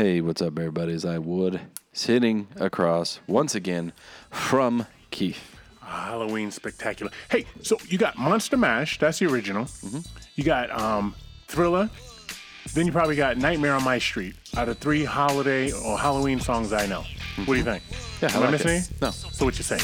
Hey, what's up, everybody? Is I Wood sitting across once again from Keith. Halloween spectacular. Hey, so you got Monster Mash, that's the original. Mm-hmm. You got um, Thriller. Then you probably got Nightmare on My Street. Out of three holiday or Halloween songs I know, what do you think? Yeah, I Am I like missing it. any? No. So what you saying?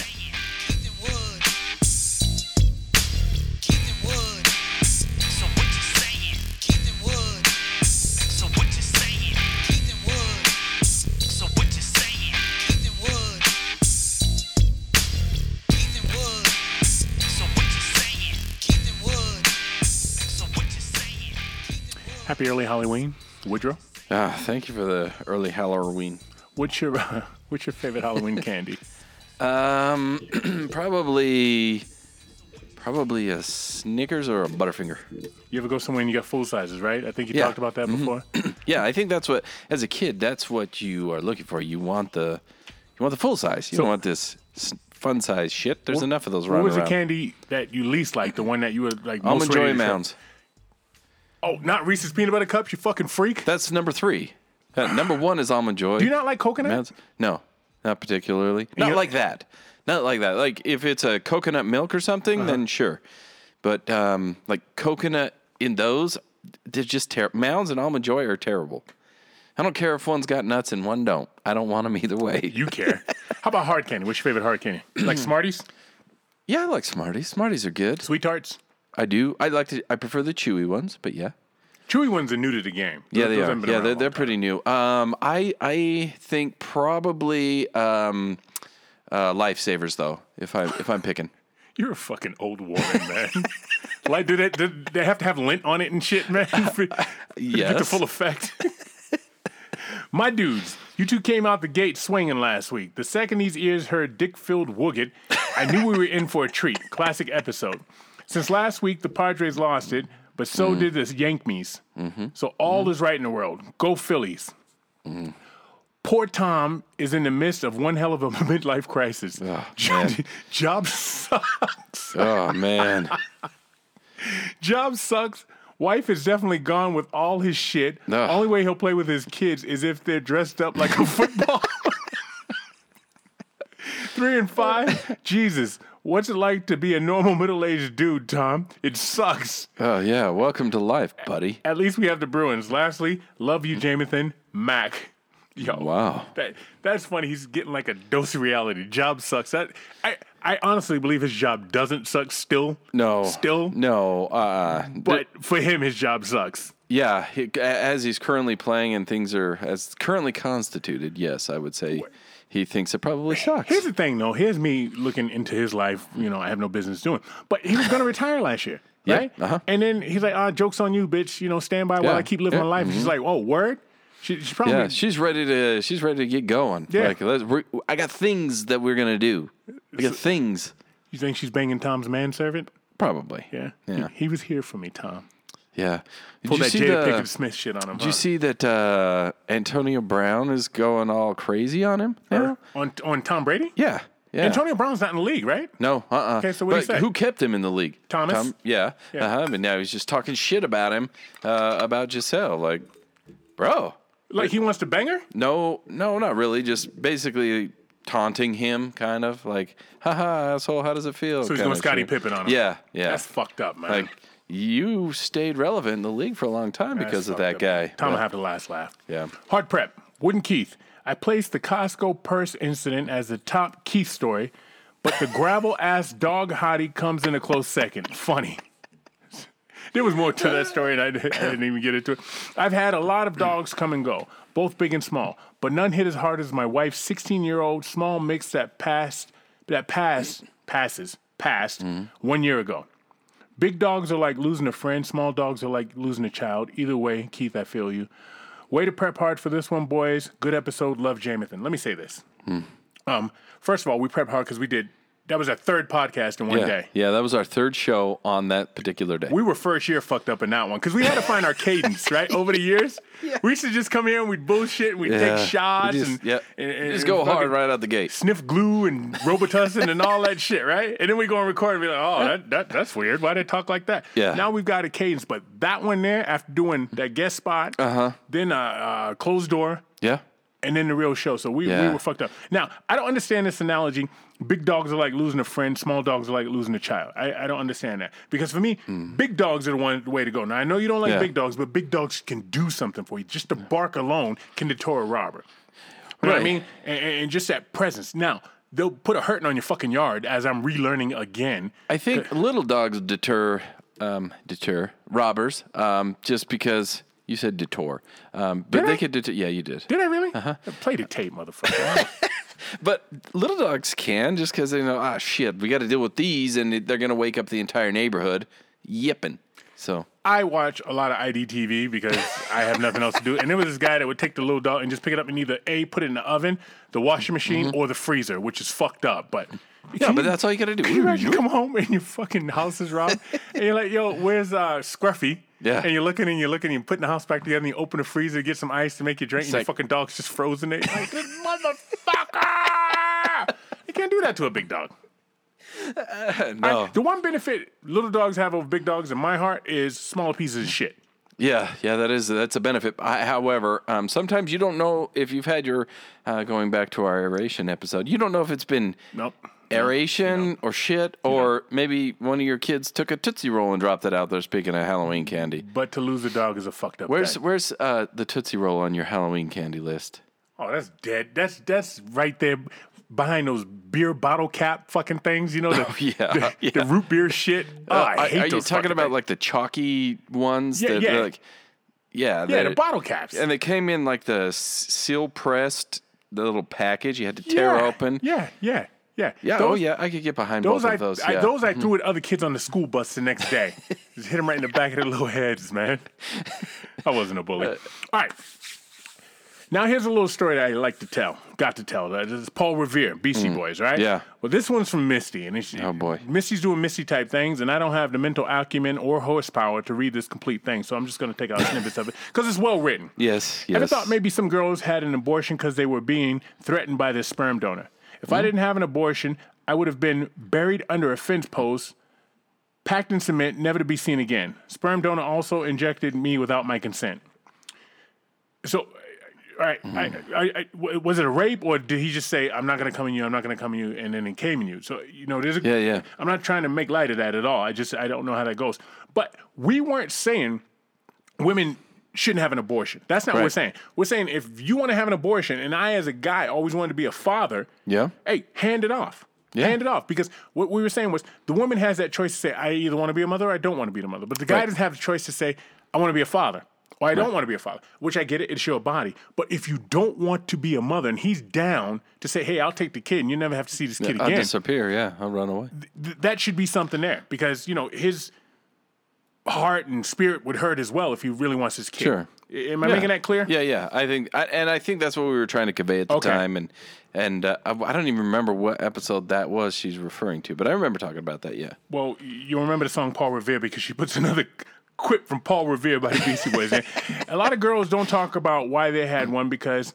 Happy early Halloween, Woodrow. Ah, thank you for the early Halloween. What's your what's your favorite Halloween candy? Um, probably, probably a Snickers or a Butterfinger. You ever go somewhere and you got full sizes, right? I think you Yeah. talked about that before. Yeah, I think that's what, as a kid, that's what you are looking for. You want the, you want the full size. You So- don't want this fun size shit. There's enough of those around. What running was the candy that you least liked? The one that you were like most Almond ready Joy to try? Mounds. Oh, not Reese's peanut butter cups. You fucking freak. That's number three. Uh, number one is Almond Joy. Do you not like coconut? Mounds? No, not particularly. Not like that. Not like that. Like if it's a coconut milk or something, Uh-huh. then sure. But um, like coconut in those, they're just terrible. Mounds and Almond Joy are terrible. I don't care if one's got nuts and one don't. I don't want them either way. You care. How about hard candy? What's your favorite hard candy? like Smarties, yeah, I like Smarties. Smarties are good. Sweet Tarts. I do. I like to. I prefer the chewy ones, but yeah. Chewy ones are new to the game. Yeah, they are. Yeah, they're, they're pretty new. Um, I I think probably um, uh, lifesavers though. If I if I'm picking. You're a fucking old woman, man. like, do they, do they have to have lint on it and shit, man? For- Get the full effect. My dudes, you two came out the gate swinging last week. The second these ears heard dick filled wooget, I knew we were in for a treat. Classic episode. Since last week, the Padres lost it, but so Mm-hmm. did the Yankees. So all is right in the world. Go Phillies. Mm-hmm. Poor Tom is in the midst of one hell of a midlife crisis. Job, man. job sucks. Oh man. Job sucks. Wife is definitely gone with all his shit. Ugh. Only way he'll play with his kids is if they're dressed up like a football. Three and five. Jesus, what's it like to be a normal middle-aged dude, Tom? It sucks. Oh yeah. Welcome to life, buddy. At least we have the Bruins. Lastly, love you, Jamathan Mac. Yo, Wow. that that's funny. He's getting like a dose of reality. Job sucks. That I I honestly believe his job doesn't suck still. No. Still? No. Uh. But for him, his job sucks. yeah. He, as he's currently playing and things are as currently constituted, yes, I would say he thinks it probably sucks. Here's the thing, though. Here's me looking into his life. You know, I have no business doing. But he was going to retire last year, Yeah, right? uh-huh. And then he's like, "Ah, jokes on you, bitch. You know, stand by while I keep living yeah, my life." She's like, "Oh, word." She, she's probably Yeah, she's ready to. She's ready to get going. Yeah. Like, let's, we're, I got things that we're gonna do. I got things. You think she's banging Tom's manservant? Probably. Yeah. Yeah. He, he was here for me, Tom. Yeah. Did Pull you that see Jada the- Pinkett Smith shit on him. Did you see that uh, Antonio Brown is going all crazy on him? now? on on Tom Brady? Yeah. Yeah. Antonio Brown's not in the league, right? No, uh, uh Okay, so what'd he But say? who kept him in the league? Thomas? yeah, Yeah. uh huh. But now he's just talking shit about him, uh, about Gisele. Like, bro, Like he wants to bang her? no, no, not really. Just basically taunting him, kind of like, haha, asshole. How does it feel? So he's going Scottie. Pippen on him. Yeah, yeah. That's fucked up, man. like you stayed relevant in the league for a long time because of that guy. Tom will have the last laugh. Yeah. Hard prep. Wooden Keith. I placed the Costco purse incident as the top Keith story, but the gravel ass dog hottie comes in a close second. Funny. There was more to that story, and I, didn't- I didn't even get into it. I've had a lot of dogs come and go, both big and small, but none hit as hard as my wife's 16-year-old small mix that passed, that passed, passes, passed mm-hmm. one year ago. Big dogs are like losing a friend. Small dogs are like losing a child. Either way, Keith, I feel you. Way to prep hard for this one, boys. Good episode. Love Jamathan. Let me say this. Um, first of all, we prep hard because we did. That was our third podcast in one Yeah, day. yeah, that was our third show on that particular day. We were first year fucked up in that one because we had to find our cadence, right? Over the years, we used to just come here and we'd bullshit and we'd Yeah. take shots just, and, yeah, and, and- just and go hard right out the gate. Sniff glue and Robitussin and all that shit, right? And then we go and record and be like, oh, that, that that's weird. Why they talk like that? Yeah. Now we've got a cadence, but that one there, after doing that guest spot, uh-huh. then uh, uh, closed door, Yeah. And then the real show. So we, we were fucked up. Now, I don't understand this analogy. Big dogs are like losing a friend, small dogs are like losing a child. I, I don't understand that. Because for me, big dogs are the one way to go. Now I know you don't like. Yeah. big dogs, but big dogs can do something for you. Just the bark alone can deter a robber. You know what I mean? And, and and just that presence. Now, they'll put a hurting on your fucking yard as I'm relearning again. I think little dogs deter um, deter robbers um, just because you said detour, um, but Did they I? could deter. Yeah, you did. Did I really? Uh-huh. Play the tape, motherfucker. But little dogs can just because they know, ah, shit, we got to deal with these, and they're gonna wake up the entire neighborhood yipping. So I watch a lot of IDTV because I have nothing else to do. And there was this guy that would take the little dog and just pick it up and either A, put it in the oven, the washing machine, or the freezer, which is fucked up. But Mm-hmm. yeah, but that's all you got to Can you do. imagine you come home and your fucking house is robbed? and you're like, yo, where's uh, Scruffy? Yeah. And you're looking and you're looking and you're putting the house back together and you open the freezer, to get some ice to make you drink, and your fucking dog's just frozen it. Like, this motherfucker! You can't do that to a big dog. no. The one benefit little dogs have over big dogs in my heart is smaller pieces of shit. Yeah, yeah, that is that's a benefit. I, however, um, sometimes you don't know if you've had your uh, going back to our aeration episode. You don't know if it's been Nope. Aeration or shit, or maybe one of your kids took a tootsie roll and dropped it out there. Speaking of Halloween candy, But to lose a dog is a fucked up. where's thing. where's uh, the tootsie roll on your Halloween candy list? Oh, that's dead. That's that's right there behind those beer bottle cap fucking things. You know the Oh, yeah, the, yeah. the root beer shit. Oh, I are hate are you talking about things. like the chalky ones? Yeah, that, yeah. they're Like, yeah, yeah the bottle caps? and they came in like the seal pressed, the little package you had to tear yeah, open. Yeah, yeah, yeah. Yeah, Those, oh yeah, I could get behind Those I, of those. I yeah. those I threw at other kids on the school bus the next day. Just hit them right in the back of their little heads, man. I wasn't a bully. Uh, All right. Now here's a little story that I like to tell. Got to tell. This is Paul Revere, Beastie Boys, right? Mm. Yeah. Well, this one's from Misty, and it's, Oh, boy. Misty's doing Misty type things, and I don't have the mental acumen or horsepower to read this complete thing, so I'm just going to take out snippets of it because it's well written. yes, yes. Ever thought maybe some girls had an abortion because they were being threatened by their sperm donor? If. I hmm? didn't have an abortion, I would have been buried under a fence post, packed in cement, never to be seen again. Sperm donor also injected me without my consent. So, uh, all right, hmm. I, I, I, w- was it a rape or did he just say, I'm not going to come in you, I'm not going to come in you, and then it came in you? So, you know, there's a, Yeah, yeah. I'm not trying to make light of that at all. I just, I don't know how that goes. But we weren't saying women shouldn't have an abortion. That's not what we're saying. We're saying if you want to have an abortion, and I as a guy always wanted to be a father, Yeah. hey, hand it off. Yeah. Hand it off. Because what we were saying was the woman has that choice to say, I either want to be a mother or I don't want to be the mother. But the guy Right. doesn't have the choice to say, I want to be a father. Or I don't want to be a father, which I get it, it's your body. But if you don't want to be a mother and he's down to say, hey, I'll take the kid and you never have to see this kid again. I'll disappear. Yeah, I'll run away. th- that should be something there because you know his heart and spirit would hurt as well if he really wants his kid. Sure. Am I Yeah. making that clear? Yeah, yeah. I think, I, and I think that's what we were trying to convey at the Okay. time, and and uh, I, I don't even remember what episode that was she's referring to, but I remember talking about that. Yeah. Well, you remember the song Paul Revere because she puts another quip from Paul Revere by the Beastie Boys. a lot of girls don't talk about why they had one because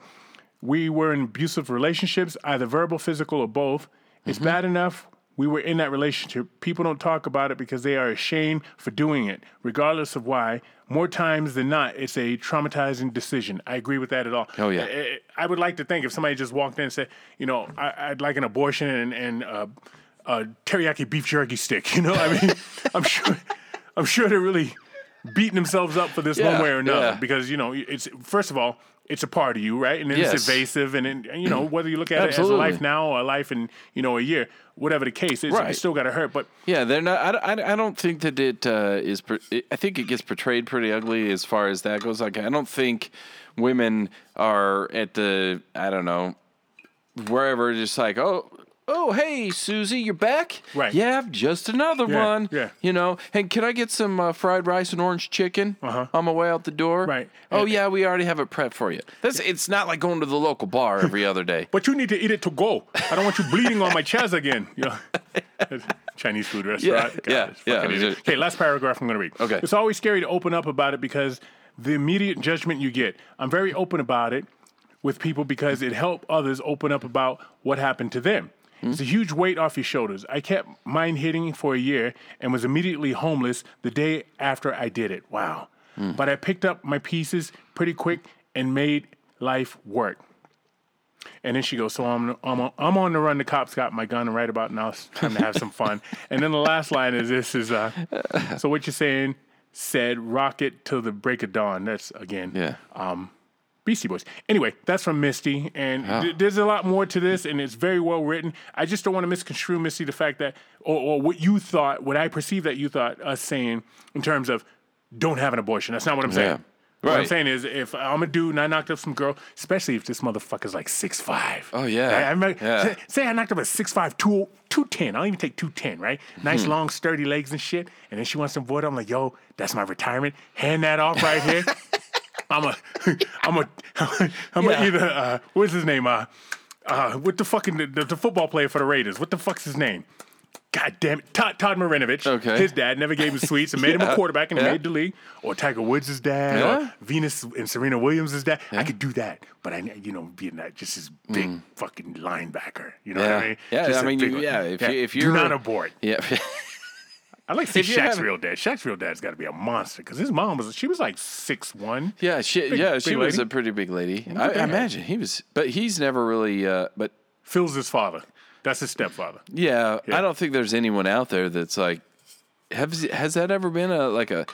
we were in abusive relationships, either verbal, physical, or both. It's Mm-hmm. bad enough we were in that relationship. People don't talk about it because they are ashamed for doing it, regardless of why. More times than not, it's a traumatizing decision. I agree with that at all. Oh, yeah. I, I would like to think if somebody just walked in and said, you know, I, I'd like an abortion and, and uh, a teriyaki beef jerky stick. You know, I mean, I'm sure, I'm sure they're really beating themselves up for this one way or another yeah. because you know it's first of all it's a part of you, right? And then Yes. it's evasive, and, then you know whether you look at it as a life now or a life in you know a year, whatever the case, it's, Right. it's still got to hurt. But Yeah, they're not. I, I, I don't think that it uh, is. I think it gets portrayed pretty ugly as far as that goes. Like, I don't think women are at the. I don't know, wherever, just like, oh, oh, hey, Susie, you're back. Right. Yeah, just another Yeah, one. yeah. You know, hey, can I get some uh, fried rice and orange chicken Uh-huh. on my way out the door? Right. Oh And- yeah, we already have it prepped for you. That's. It's not like going to the local bar every other day. but you need to eat it to go. I don't want you bleeding on my chest again. You know. Chinese food restaurant. Yeah, yeah, yeah. fucking idiot. Okay, last paragraph I'm going to read. Okay. It's always scary to open up about it because the immediate judgment you get. I'm very open about it with people because it helped others open up about what happened to them. It's a huge weight off your shoulders. I kept mine hitting for a year and was immediately homeless the day after I did it. Wow. But I picked up my pieces pretty quick and made life work? And then she goes, so I'm I'm on, I'm on the run. The cops got my gun, and right about now it's time to have some fun. And then the last line is this: is uh, so what you're saying? Said rocket till the break of dawn. That's again, Yeah. Beastie Boys. Anyway, that's from Misty, and th- there's a lot more to this, and it's very well written. I just don't want to misconstrue Misty the fact that, or, or what you thought, what I perceive that you thought us saying in terms of don't have an abortion. That's not what I'm saying. Yeah. What I'm saying is, if I'm a dude and I knocked up some girl, especially if this motherfucker's like six five. Oh, yeah. I, I might- Yeah. say, say I knocked up a six five two two ten. I'll even take two ten. Right, nice Hmm. long sturdy legs and shit. And then she wants some void. I'm like, yo, that's my retirement. Hand that off right here. I'm a, I'm a, I'm Yeah. a either, uh, what's his name? Uh, uh, what the fucking, the, the football player for the Raiders. What the fuck's his name? God damn it. Todd, Todd Marinovich. Okay. His dad never gave him sweets and made him a quarterback and Yeah. made the league. Or Tiger Woods' dad. Yeah. Or Venus and Serena Williams' dad. I could do that. But I, you know, being that just this big fucking linebacker. You know what I Mm. Mean? yeah. Just I mean, you, yeah. If You, if you're not abort. yeah, I like to see If you Shaq's haven't- real dad. Shaq's real dad's got to be a monster because his mom was, she was like six one. yeah, she Big- yeah, big she was lady. a pretty big lady. I, I imagine he was, but he's never really. Uh, but Phil's his father. That's his stepfather. yeah, Yeah. I don't think there's anyone out there that's like. Has has that ever been a like a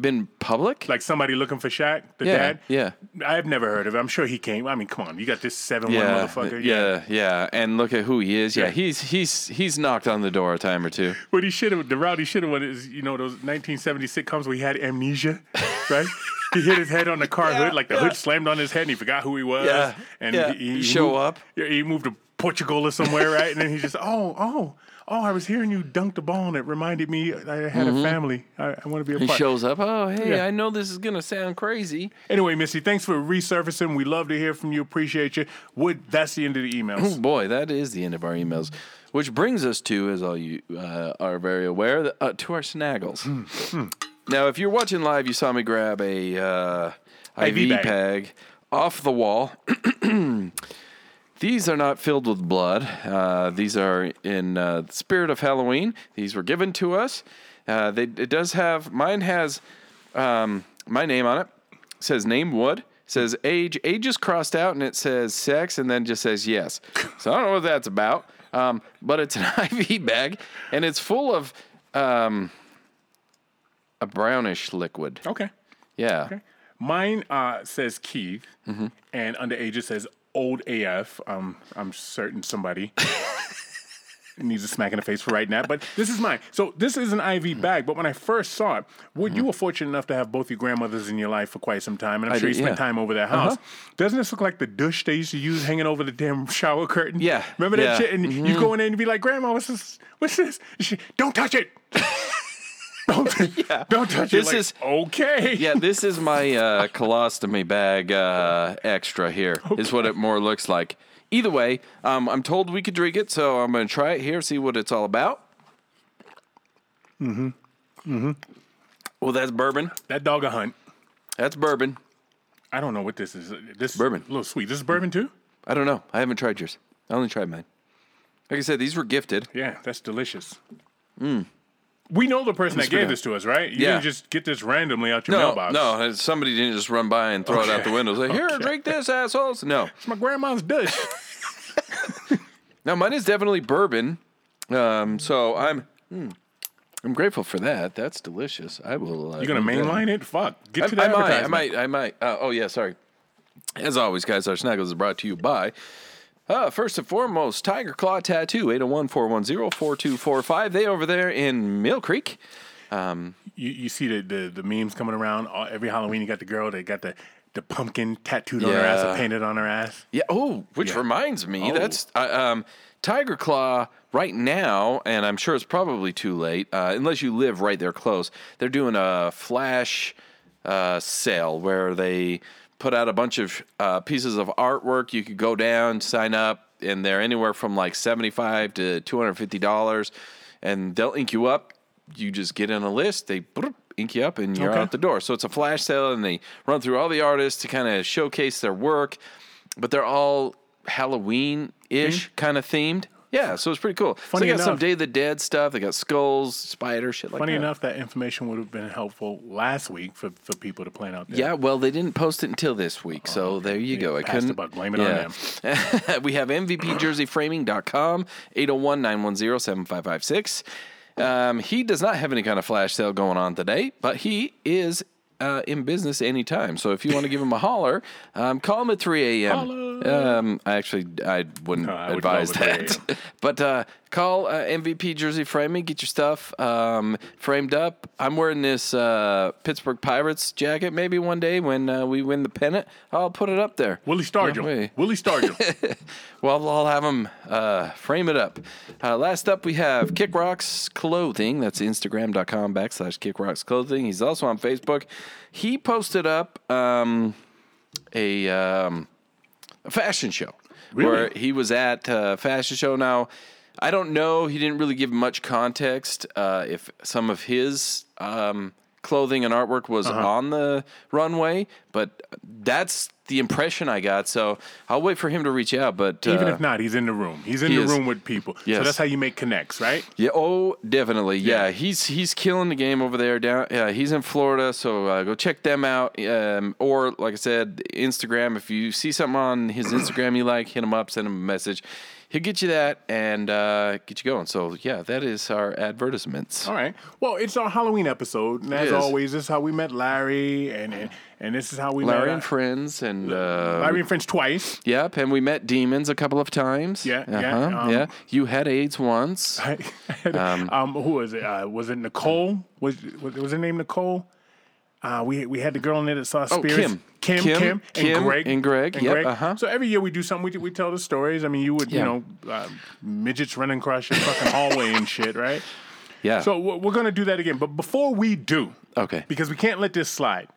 been public? Like somebody looking for Shaq, the yeah, dad. yeah. I've never heard of it. I'm sure he came. I mean, come on, you got this seven Yeah, one motherfucker. yeah, yeah, and look at who he is. Yeah, Yeah. he's he's he's knocked on the door a time or two. But he should have. The route he should have went is you know those 1970 sitcoms where he had amnesia, right? he hit his head on the car hood, like the hood slammed on his head, and he forgot who he was. Yeah, and yeah. he, he Show moved- up. Yeah, he moved to Portugal or somewhere, right? And then he just, oh, oh, oh, I was hearing you dunk the ball, and it reminded me I had a family. I, I want to be a Mm-hmm. He part. shows up. Oh, hey, Yeah. I know this is gonna sound crazy. Anyway, Missy, thanks for resurfacing. We love to hear from you. Appreciate you. Would that's the end of the emails. Oh, boy, that is the end of our emails. Which brings us to, as all you uh, are very aware, the, uh, to our snaggles. Hmm, Now, if you're watching live, you saw me grab a uh, IV, IV bag. bag. off the wall. These are not filled with blood. Uh, these are in uh, the spirit of Halloween. These were given to us. Uh, they, it does have, mine has um, my name on it. It says name Wood. Says age. Age is crossed out and it says sex and then just says yes. So I don't know what that's about. Um, but it's an IV bag and it's full of um, a brownish liquid. Okay. Yeah. Mine uh, says Keith, Mm-hmm. and underage it says old AF. Um, I'm certain somebody needs a smack in the face for writing that, but this is mine. So this is an Mm-hmm. IV bag, but when I first saw it, Wood, you were fortunate enough to have both your grandmothers in your life for quite some time, and I'm I sure did, you spent yeah. Uh-huh. time over their house. Doesn't this look like the douche they used to use hanging over the damn shower curtain? Yeah, Remember that yeah. shit? And you go in there and be like, Grandma, what's this? What's this? She, don't touch it. don't, yeah. don't touch This it. Like, is- okay. Yeah, this is my uh, colostomy bag uh, extra here. Is what it more looks like. Either way, um, I'm told we could drink it, so I'm going to try it here, see what it's all about. Mm-hmm. Mm-hmm. Well, that's bourbon. That dog a hunt. That's bourbon. I don't know what this is. This Bourbon. a little sweet. This is bourbon too. I don't know. I haven't tried yours. I only tried mine. Like I said, these were gifted. Yeah, that's delicious. We know the person that gave this to us, right? You Yeah. didn't just get this randomly out your No, mailbox. no, somebody didn't just run by and throw it out the window. Say, here, drink this, assholes. No, it's my grandma's dish. no, mine is definitely bourbon. Um, so I'm, hmm, I'm grateful for that. That's delicious. I will. Uh, You gonna eat that. mainline it? Fuck, get I, to the I might. I might. I might. Uh, oh yeah, sorry. As always, guys, our Snaggles is brought to you by. Uh, first and foremost, Tiger Claw Tattoo, 801-410-4245. They over there in Mill Creek. You, you see the, the the memes coming around all, every Halloween. You got the girl that got the the pumpkin tattooed on her ass or painted on her ass. Yeah. Oh, which Yeah. reminds me, Oh. that's uh, um, Tiger Claw right now, and I'm sure it's probably too late, uh, unless you live right there close. They're doing a flash uh, sale where they put out a bunch of uh, pieces of artwork. You could go down, sign up, and they're anywhere from like 75 to 250 dollars, and they'll ink you up. You just get in a list. They ink you up, and you're Okay. out the door. So it's a flash sale, and they run through all the artists to kind of showcase their work, but they're all Halloween ish kind of themed. Yeah, so it's pretty cool. so they got some Day of the Dead stuff. They got skulls, spider, shit like Funny that. Funny enough, that information would have been helpful last week for, for people to plan out there. Yeah, well, they didn't post it until this week, so there you go. I couldn't. buck. Blame it on them. we have MVPJerseyFraming.com, 801 910 7556. Um, He does not have any kind of flash sale going on today, but he is uh, in business anytime. So if you want to give him a holler, um, call him at 3 a.m. Um, I actually, I wouldn't No, I advise call him at 3 that. but uh, call uh, MVP Jersey Framing, get your stuff um, framed up. I'm wearing this uh, Pittsburgh Pirates jacket. Maybe one day when uh, we win the pennant, I'll put it up there. Willie Stargell. Willie Stargell. Well, I'll have him uh, frame it up. Uh, last up, we have Kick Rocks Clothing. That's Instagram.com backslash Kick Rocks Clothing. He's also on Facebook. He posted up um, a, um, a fashion show Really? where he was at a fashion show. Now, I don't know. He didn't really give much context uh, if some of his um, clothing and artwork was Uh-huh. on the runway, but that's the impression I got. So I'll wait for him to reach out. But Even uh, if not, he's in the room. He's in he the is. room with people. Yes. So that's how you make connects, right? Yeah. Oh, definitely. Yeah. Yeah. He's he's killing the game over there. Down. Yeah. He's in Florida, so uh, go check them out. Um, or like I said, Instagram. If you see something on his Instagram you like, hit him up, send him a message. He'll get you that and uh, get you going. So yeah, that is our advertisements. All right. Well, it's our Halloween episode, and as is. always, this is how we met Larry, and and, and this is how we Larry met and friends, and uh, Larry and friends twice. Yep, and we met demons a couple of times. Yeah, yeah, uh-huh, um, yeah. You had AIDS once. um, who was it? Uh, was it Nicole? Was was, was her name Nicole? Uh, we we had the girl in there that saw spirits. Oh, Kim. Kim, Kim, Kim, Kim, and Greg, and Greg. Yep, uh-huh. So every year we do something. We, we tell the stories. I mean, you would, Yeah. you know, uh, midgets running across your fucking hallway and shit, right? Yeah. So we're we're gonna do that again. But before we do, Okay. because we can't let this slide.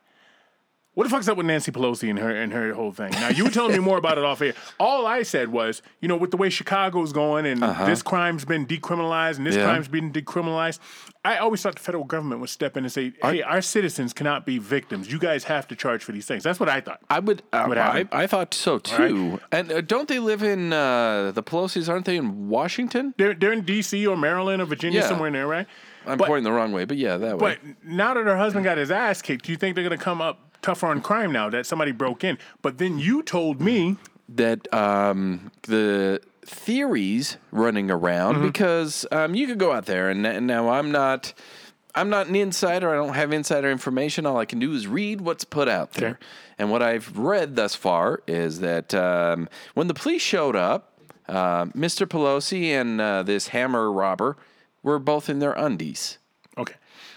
What the fuck's up with Nancy Pelosi and her and her whole thing? Now you were telling me more about it off air. All I said was, you know, with the way Chicago's going and this crime's been decriminalized and this Uh-huh. Yeah. crime's been decriminalized, I always thought the federal government would step in and say, "Hey, our citizens cannot be victims. You guys have to charge for these things." That's what I thought. I would. Uh, I. I thought so too. And uh, don't they live in uh, the Pelosi's? Aren't they in Washington? They're they're in D.C. or Maryland or Virginia Yeah. somewhere in there, right? I'm But- pointing the wrong way, but yeah, that way. But now that her husband got his ass kicked, do you think they're going to come up tougher on crime now that somebody broke in? But then you told me that um, the theories running around Mm-hmm. because um, you could go out there and, and now I'm not I'm not an insider. I don't have insider information. All I can do is read what's put out there. And what I've read thus far is that um, when the police showed up, uh, Mr. Pelosi and uh, this hammer robber were both in their undies. Okay.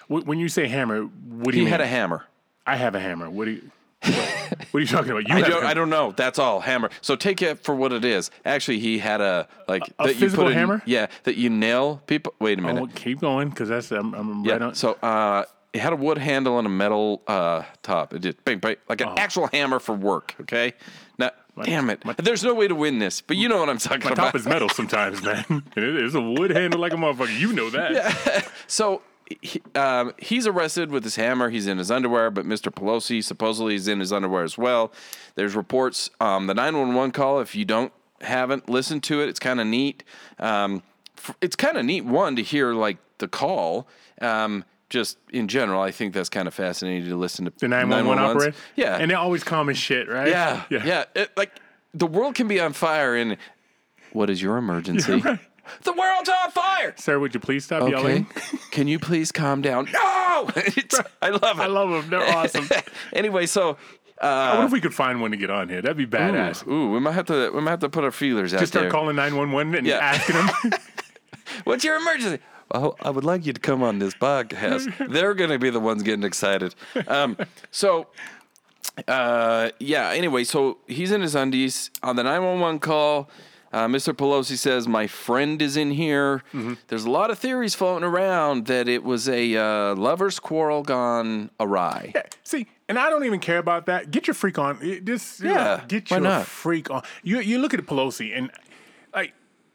Wh- When you say hammer, what do He you had a hammer. I have a hammer. What do you? What, are you talking about? You I don't. I don't know. That's all hammer. So take it for what it is. Actually, he had a like A- a that you physical put in, hammer? Yeah, that you nail people. Wait a minute. Oh, keep going, because that's I'm, I'm yeah. right on. So uh, it had a wood handle and a metal uh, top. It did bang bang like an Oh. actual hammer for work. Okay. Now, damn it. There's no way to win this, but you know what I'm talking My about. top is metal sometimes, man. It is a wood handle like a motherfucker. You know that. Yeah. So he, um, he's arrested with his hammer. He's in his underwear, but Mr. Pelosi supposedly is in his underwear as well. There's reports. Um, the 911 call, if you don't haven't listened to it, it's kind of neat. Um, f- it's kind of neat one to hear like the call. Um, just in general, I think that's kind of fascinating to listen to The 911 operator. Yeah, And they're always calm as shit, right? yeah, yeah. It, like the world can be on fire, and what is your emergency? right. The world's on fire. Sir, would you please stop Okay. yelling? Can you please calm down? No! It's, I love it. I love them. They're awesome. anyway, so I wonder if we could find one to get on here. That'd be badass. ooh, we might have to we might have to put our feelers out there. Just start there. calling 911 and Yeah. asking them. What's your emergency? Well, I would like you to come on this podcast. They're going to be the ones getting excited. Um, so, uh, yeah. Anyway, so he's in his undies on the nine one one call. Uh, Mr. Pelosi says, "My friend is in here." Mm-hmm. There's a lot of theories floating around that it was a uh, lovers' quarrel gone awry. See, and I don't even care about that. Get your freak on. It- Just you know, Yeah, get your not? freak on. You you look at Pelosi and like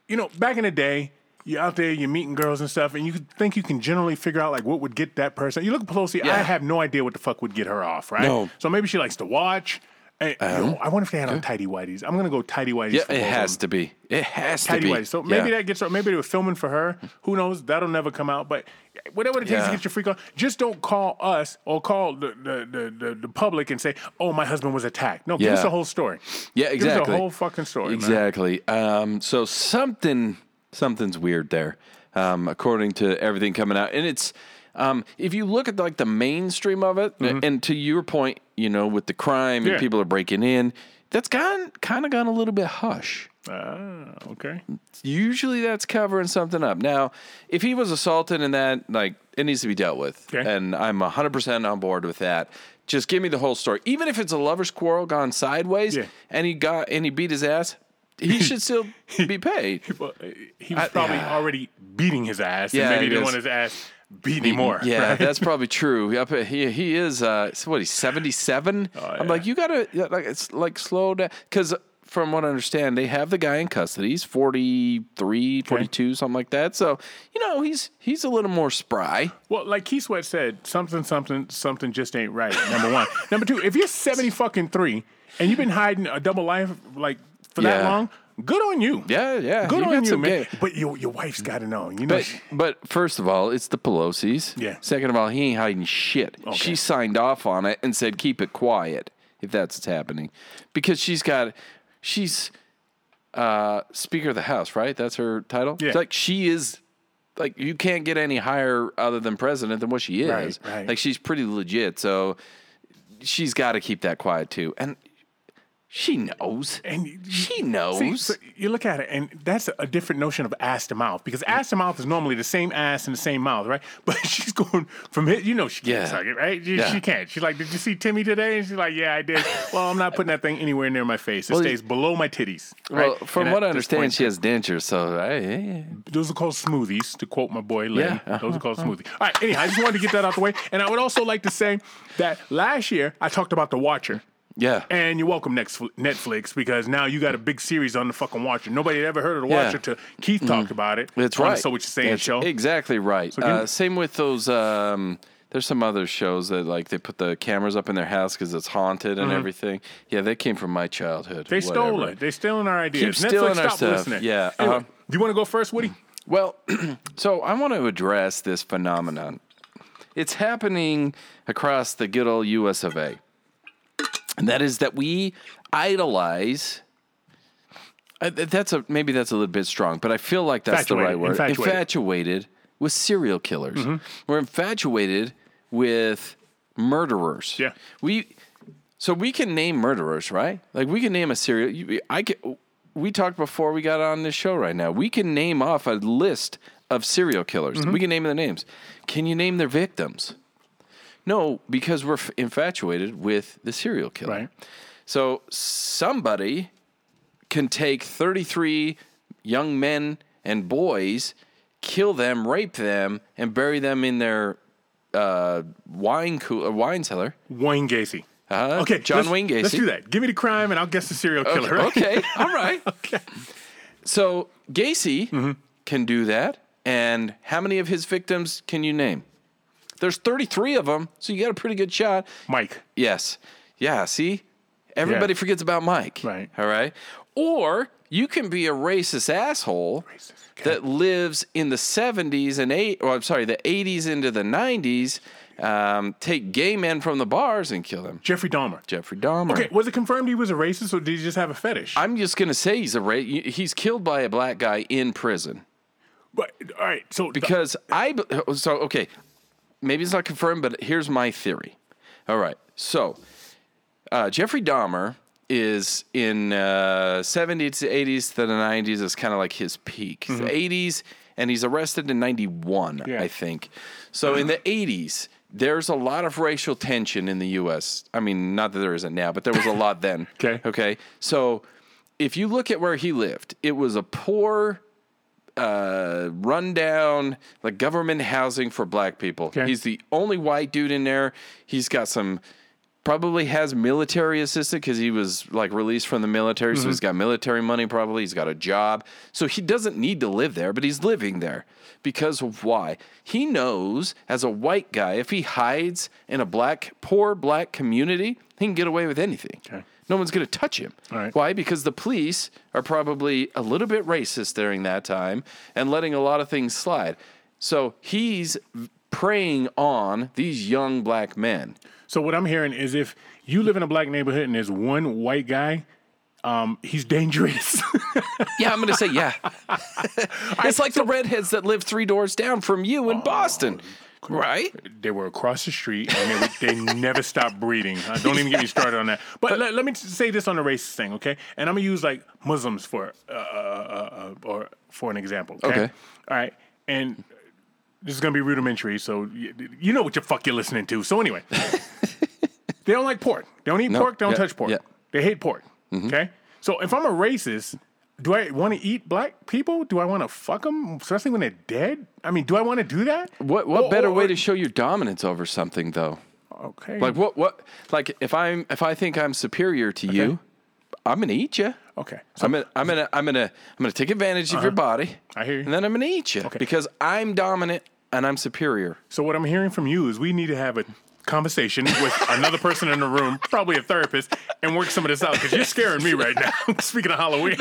you know back in the day. You're out there, you're meeting girls and stuff, and you think you can generally figure out like what would get that person. You look at Pelosi, I have no idea what the fuck would get her off, right? No. So maybe she likes to watch. Yo, I wonder if they had on tidy whities. I'm gonna go tidy whities. Yeah, it has to be. It has to tidy be. whities. So maybe Yeah. that gets. Maybe they were filming for her. Who knows? That'll never come out. But whatever it takes to get your freak on, just don't call us or call the the, the, the, the public and say, "Oh, my husband was attacked." No, give us the whole story. Yeah, exactly. Give us the whole fucking story. man. Exactly. Um, so something something's weird there, um, according to everything coming out, and it's um, if you look at like the mainstream of it, and to your point, you know, with the crime. Yeah. and people are breaking in, that's gone kind of gone a little bit hush. Ah, okay. Usually that's covering something up. Now, if he was assaulted and that, like, it needs to be dealt with. Okay. And I'm 100% on board with that. Just give me the whole story. Even if it's a lover's quarrel gone sideways Yeah. and he got and he beat his ass, he should still be paid. Well, he was I- probably yeah. already beating his ass, Yeah, and maybe he he didn't is. want his ass beat anymore. Yeah, right? that's probably true. Yep, He he is uh what he's 77. I'm like you got to like it's like slow down cuz from what I understand, they have the guy in custody. He's 43, 42, something like that. So, you know, he's he's a little more spry. Well, like Keith Sweat said, something, something, something just ain't right. Number one. Number two, if you're seventy fucking three and you've been hiding a double life like for that long, good on you. Yeah, yeah. Good on you, man. But your your wife's got to know. You know, But she- but first of all, it's the Pelosi's. Yeah. Second of all, he ain't hiding shit. She signed off on it and said keep it quiet if that's what's happening, because she's got she's uh Speaker of the House, right? That's her title. Yeah. It's like she is. Like you can't get any higher other than president than what she is. Right, right. Like she's pretty legit, so she's got to keep that quiet too. And she knows. and she knows. See, so you look at it, and that's a different notion of ass to mouth because ass to mouth is normally the same ass and the same mouth, right? But she's going from it, you know, she can't Yeah. suck it, right? She, Yeah. she can't. She's like, "Did you see Timmy today?" And she's like, "Yeah, I did." well, I'm not putting that thing anywhere near my face. It Well, stays below my titties. well, from And what I understand, point- she has dentures, so I, Those are called smoothies, to quote my boy Lynn. Yeah, uh-huh. Those are called smoothies. All right, anyhow, I just wanted to get that out the way. And I would also like to say that last year I talked about The Watcher. Yeah. And you're welcome, next Netflix, because now you got a big series on the fucking Watcher. Nobody had ever heard of The Yeah. Mm-hmm. Watcher till Keith talked about it. That's right. So What You're Saying That's show. Exactly right. me- uh, same with those. Um, there's some other shows that like they put the cameras up in their house because it's haunted and everything. Yeah, they came from my childhood. Mm-hmm. they stole it. They stealing our ideas. Keep Netflix, stealing our stop stuff. listening. Yeah, Anyway, uh-huh. do you want to go first, Woody? Well, so I want to address this phenomenon. It's happening across the good old U.S. of A. And that is that we idolize. uh, That's a maybe that's a little bit strong, but I feel like that's the right word. infatuated. Mm-hmm. infatuated with serial killers. We're infatuated with murderers. Yeah. We so we can name murderers, right? Like we can name a serial. I can. We talked before we got on this show right now. We can name off a list of serial killers. Mm-hmm. We can name their names. Can you name their victims? No, because we're f- infatuated with the serial killer. Right. So somebody can take 33 young men and boys, kill them, rape them, and bury them in their uh, wine cooler, wine cellar. Wayne Gacy. Uh, Okay, John Wayne Gacy. Let's do that. Give me the crime, and I'll guess the serial killer. right? Okay, all right. okay. So Gacy Mm-hmm. can do that. And how many of his victims can you name? There's 33 of them, so you got a pretty good shot. Mike. Yes. Yeah, see? Everybody Yeah. forgets about Mike. Right. All right. Or you can be a racist asshole that lives in the 70s and 8 or I'm sorry, the 80s into the 90s, um, take gay men from the bars and kill them. Jeffrey Dahmer. Jeffrey Dahmer. Okay, was it confirmed he was a racist, or did he just have a fetish? I'm just to say he's a ra- he's killed by a black guy in prison. but all right, so Because I b- so okay, maybe it's not confirmed, but here's my theory. All right, so uh, Jeffrey Dahmer is in uh, 70s to 80s to the 90s is kind of like his peak. The 80s, and he's arrested in 91, Yeah. I think. So in the 80s, there's a lot of racial tension in the U.S. I mean, not that there isn't now, but there was a lot then. Okay. Okay. So if you look at where he lived, it was a poor uh, rundown, like government housing for black people. Okay. He's the only white dude in there. He's got some, probably has military assistant because he was like released from the military. So he's got military money, probably. He's got a job. So he doesn't need to live there, but he's living there because of why? He knows as a white guy, if he hides in a black, poor black community, he can get away with anything. Okay. No one's going to touch him. Right. Why? Because the police are probably a little bit racist during that time and letting a lot of things slide. So he's preying on these young black men. So what I'm hearing is if you live in a black neighborhood and there's one white guy, um, he's dangerous. Yeah, I'm going to say yeah. it's like the redheads that live three doors down from you in Boston, right? they were across the street and they, they never stopped breeding. Uh, don't even get me started on that. But let, let me say this on the racist thing, okay? And I'm gonna use like Muslims for uh, uh, uh, or for an example. Okay? Okay. All right. And this is gonna be rudimentary, so you, you know what the fuck you're listening to. So anyway, they don't like pork. They don't eat No, pork. They don't yeah, touch pork. yeah. Mm-hmm. They hate pork. Okay. So if I'm a racist. Do I want to eat black people? Do I want to fuck them, especially when they're dead? I mean, do I want to do that? What what Or- better or- way to show your dominance over something though? Okay. Like what what like if I'm if I think I'm superior to you, I'm gonna eat you. Okay. I'm gonna I'm gonna I'm gonna I'm gonna take advantage of your body. Uh-huh. I hear you. And then I'm gonna eat you because I'm dominant and I'm superior. So what I'm hearing from you is we need to have a conversation with another person in the room, probably a therapist, and work some of this out because you're scaring me right now. Speaking of Halloween,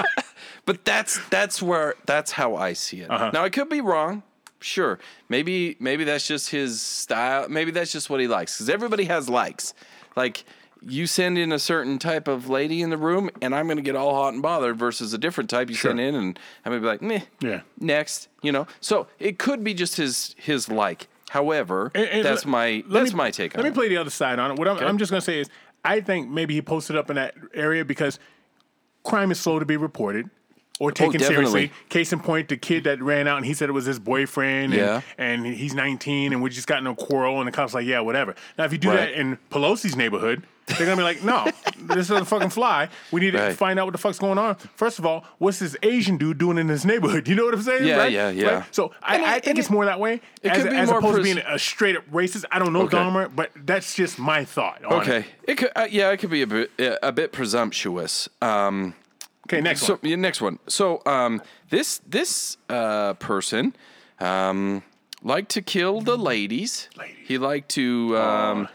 But that's that's where that's how I see it. Uh-huh. Now I could be wrong. Sure. Maybe maybe that's just his style. Maybe that's just what he likes cuz everybody has likes. Like you send in a certain type of lady in the room and I'm going to get all hot and bothered versus a different type you send in and I'm going to be like, "Meh." Yeah. Next, you know. So it could be just his his like. However, And- and that's my that's me- my take on it. Let me play the other side on it. What I'm, I'm just going to say is, I think maybe he posted up in that area because crime is slow to be reported. Or oh, taken seriously. Oh, definitely. Case in point, the kid that ran out and he said it was his boyfriend, and, Yeah. and he's 19, and we just got in a quarrel, and the cops like, yeah, whatever. Now, if you do Right. that in Pelosi's neighborhood, they're gonna be like, no, this doesn't fucking fly. We need to find out what the fuck's going on. First of all, what's this Asian dude doing in this neighborhood? You know what I'm saying? Yeah, right? yeah, yeah. Right? So I, And it- I think it's it- more that way. it as, could be as more opposed to being a straight up racist. I don't know Okay. Dahmer, but that's just my thought. On Okay. It. It could uh, yeah, it could be a bit a bit presumptuous. Um Okay. Next So one. yeah, next one. So um, this this uh, person um, liked to kill the ladies. Ladies. He liked to. Um,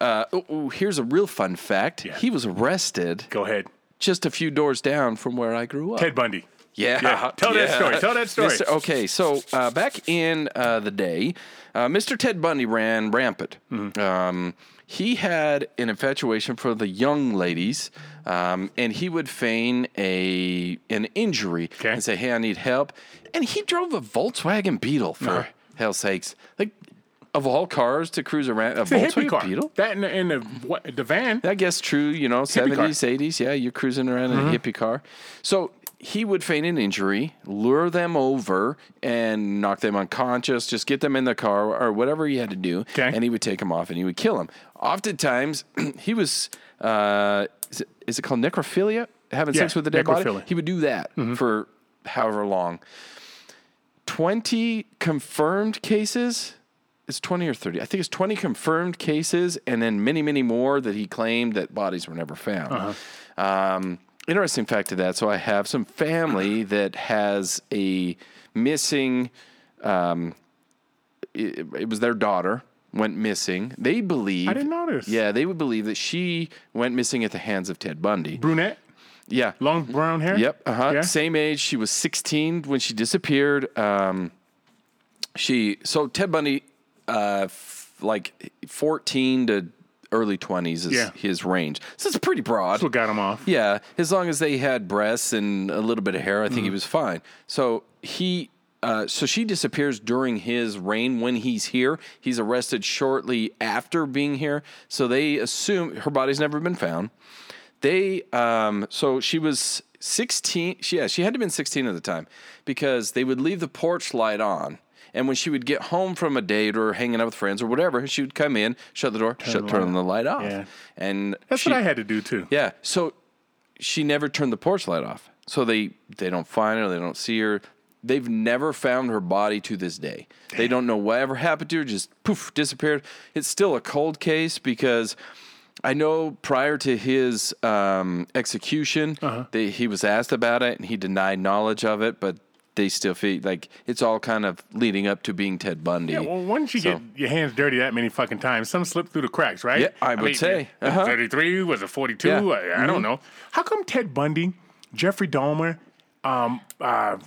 uh, oh, oh, here's a real fun fact. Yeah. He was arrested Go ahead. just a few doors down from where I grew up. Ted Bundy. Yeah. Yeah, tell that story, tell that story. Mr. Okay, so uh, back in uh, the day, uh, Mr. Ted Bundy ran rampant. Mm-hmm. Um, he had an infatuation for the young ladies, um, and he would feign a an injury Okay. and say, "Hey, I need help." And he drove a Volkswagen Beetle for Uh-huh. hell's sakes, like of all cars to cruise around a It's a Volkswagen car. Beetle. That and the, and the, what, the van. I guess true, you know. Mm-hmm. 70s, 80s. Yeah, you're cruising around in a hippie car. So he would feign an injury, lure them over, and knock them unconscious, just get them in the car or whatever he had to do. Okay. And he would take them off and he would kill them. Oftentimes, he was, uh, is, it, is it called necrophilia? Having Yeah, sex with a dead body? necrophilia. Mm-hmm. He would do that for however long. 20 confirmed cases. It's 20 or 30. I think it's 20 confirmed cases and then many, many more that he claimed that bodies were never found. Um, interesting fact to that. So I have some family that has a missing, um, it, it was their daughter went missing. They believe. I didn't this. Yeah, they would believe that she went missing at the hands of Ted Bundy. Brunette. Yeah. Long brown hair. Yep. Uh huh. Yeah? Same age. She was 16 when she disappeared. Um, she so Ted Bundy, uh, f- like 14 to early 20s is Yeah. his range. So it's pretty broad. That's what got him off. Yeah, as long as they had breasts and a little bit of hair, I think Mm-hmm. he was fine. So he, uh, so she disappears during his reign when he's here. He's arrested shortly after being here. So they assume her body's never been found. They, um, so she was 16. She, yeah, she had to have been 16 at the time because they would leave the porch light on. And when she would get home from a date or hanging out with friends or whatever, she would come in, shut the door, shut, the turn the light off. Yeah. And That's she, what I had to do too. yeah. So she never turned the porch light off. So they they don't find her. They don't see her. They've never found her body to this day. They don't know whatever happened to her. Just poof, disappeared. It's still a cold case because I know prior to his um, execution, they, he was asked about it and he denied knowledge of it. But they still feel like it's all kind of leading up to being Ted Bundy. Yeah, well, once you So- get your hands dirty that many fucking times, some slip through the cracks, right? Yeah, I would say. Uh-huh. 33, was it 42? Yeah. I, I don't know. How come Ted Bundy, Jeffrey Dahmer, um, uh,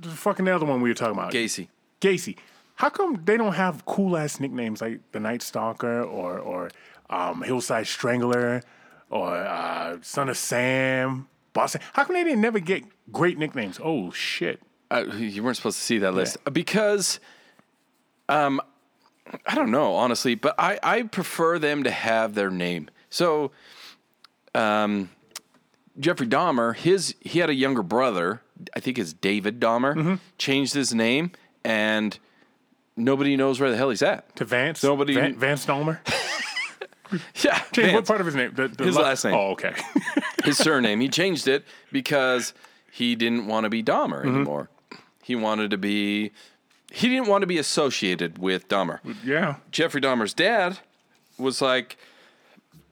the fucking other one we were talking about? Gacy. Gacy. How come they don't have cool ass nicknames like the Night Stalker or or um, Hillside Strangler or uh, Son of Sam, Boston? How come they didn't never get great nicknames? Oh shit! Uh, you weren't supposed to see that list because, um, I don't know honestly, but I I prefer them to have their name. So, um, Jeffrey Dahmer, his he had a younger brother. I think it's David Dahmer. Changed his name, and nobody knows where the hell he's at. To Vance, Nobody- Van, Vance Dahmer. Yeah, Change what part of his name? The, the His la- last name. Oh, okay. his surname. He changed it because he didn't want to be Dahmer Mm-hmm. anymore. He wanted to be. He didn't want to be associated with Dahmer. yeah. Jeffrey Dahmer's dad was like,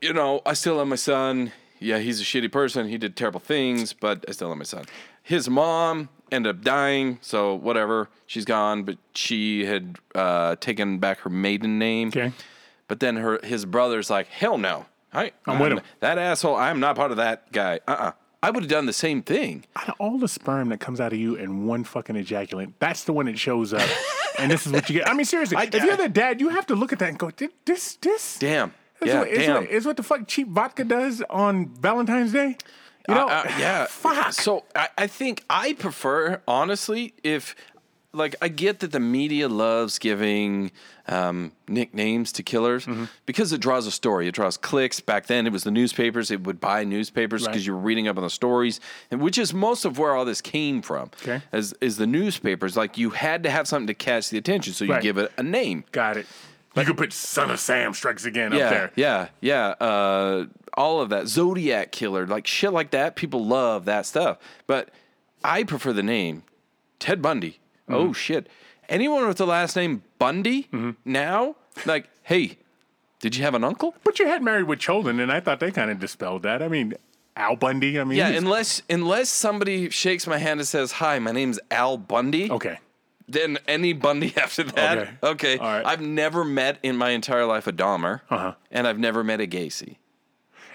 you know, I still love my son. Yeah, he's a shitty person. He did terrible things, but I still love my son. His mom ended up dying, so whatever. She's gone, but she had uh, taken back her maiden name. Okay. But then her his brother's like, hell no. I, I'm with him. That asshole, I'm not part of that guy. Uh uh I would have done the same thing. Out of all the sperm that comes out of you in one fucking ejaculate, that's the one that shows up. and this is what you get. I mean, seriously, I- if you're the dad, you have to look at that and go, "Thi- this, this. Damn. Is Yeah, what, is damn. What, is what the fuck cheap vodka does on Valentine's Day. You know, Uh, uh, yeah. fuck. So I, I think I prefer, honestly, if like I get that the media loves giving um, nicknames to killers Mm-hmm. because it draws a story. It draws clicks. Back then, it was the newspapers. It would buy newspapers because Right. you were reading up on the stories, and which is most of where all this came from. Okay. Is is the newspapers like you had to have something to catch the attention, so you Right. give it a name. Got it. You could put Son of Sam Strikes Again yeah, up there. Yeah, yeah, uh, all of that Zodiac killer, like shit like that. People love that stuff, but I prefer the name Ted Bundy. Mm-hmm. Oh shit! Anyone with the last name Bundy now, like, hey, did you have an uncle? But you had Married with Children, and I thought they kind of dispelled that. I mean, Al Bundy. I mean, Yeah, unless unless somebody shakes my hand and says, "Hi, my name's Al Bundy." okay. Then any Bundy after that. Okay. Okay. All right. I've never met in my entire life a Dahmer, Uh-huh. and I've never met a Gacy.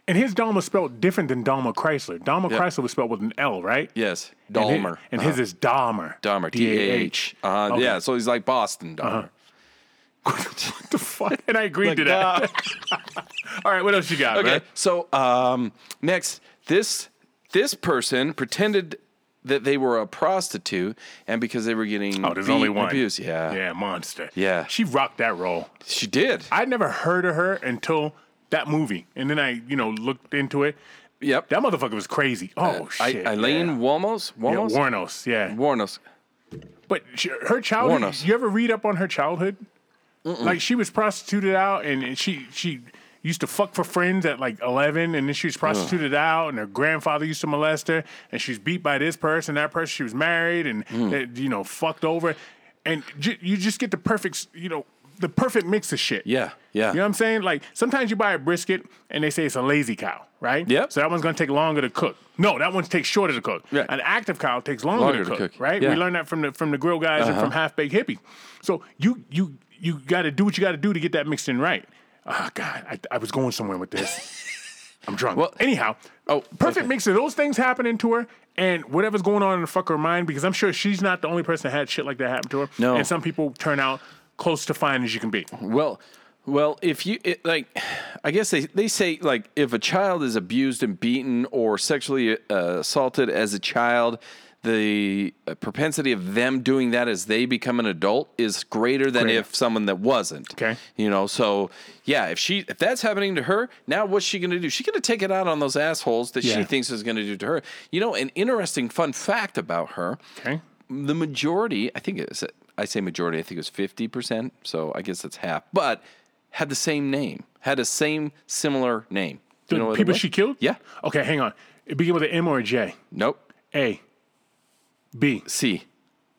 And his Dahmer spelled different than Daimler Chrysler. Daimler Yeah. Chrysler was spelled with an L, right? Yes, And hi- Dahmer. And Uh-huh. his is Dahmer. Dahmer, D A H. Uh, Okay. Yeah, so he's like Boston Dahmer. What the fuck? And I agreed to that. All right, what else you got, Okay, man? so um, next, this this person pretended that they were a prostitute, and because they were getting Oh, there's only one. abused, yeah, Yeah, monster. Yeah. She rocked that role. she did. I'd never heard of her until that movie. And then I, you know, looked into it. yep. That motherfucker was crazy. Oh, I, shit. Aileen yeah. Walmos, Yeah, Wuornos, yeah. Wuornos. But she, her childhood, Wuornos. you ever read up on her childhood? Like she was prostituted out and and she she used to fuck for friends at like 11 and then she was prostituted out and her grandfather used to molest her and she's beat by this person, that person. She was married and, Mm. uh, you know, fucked over. And j- you just get the perfect, you know, the perfect mix of shit. Yeah, yeah. You know what I'm saying? Like sometimes you buy a brisket and they say it's a lazy cow, right? Yep. So that one's gonna take longer to cook. No, that one takes shorter to cook. Yeah. An active cow takes longer, Longer to, to cook, cook. right? Yeah. We learned that from the from the grill guys and from uh-huh. half baked hippie. So you you you got to do what you got to do to get that mixed in right. Oh God, I, I was going somewhere with this. I'm drunk. Well- anyhow, Oh, perfect okay. mix of those things happening to her and whatever's going on in the fuck her mind because I'm sure she's not the only person that had shit like that happen to her. No. and some people turn out close to fine as you can be. Well, well, if you it, like, I guess they they say like if a child is abused and beaten or sexually uh, assaulted as a child, the uh, propensity of them doing that as they become an adult is greater than Greater. if someone that wasn't. Okay. You know, so yeah, if she if that's happening to her, now what's she going to do? She's going to take it out on those assholes that she thinks is going to do to her. You know, an interesting fun fact about her Okay. the majority, I think it's, I say majority, I think it was 50%, so I guess that's half, but had the same name, had a same similar name. Do The you know what people she killed? Yeah. Okay, hang on. It begin with an M or a J. Nope. A. B. C.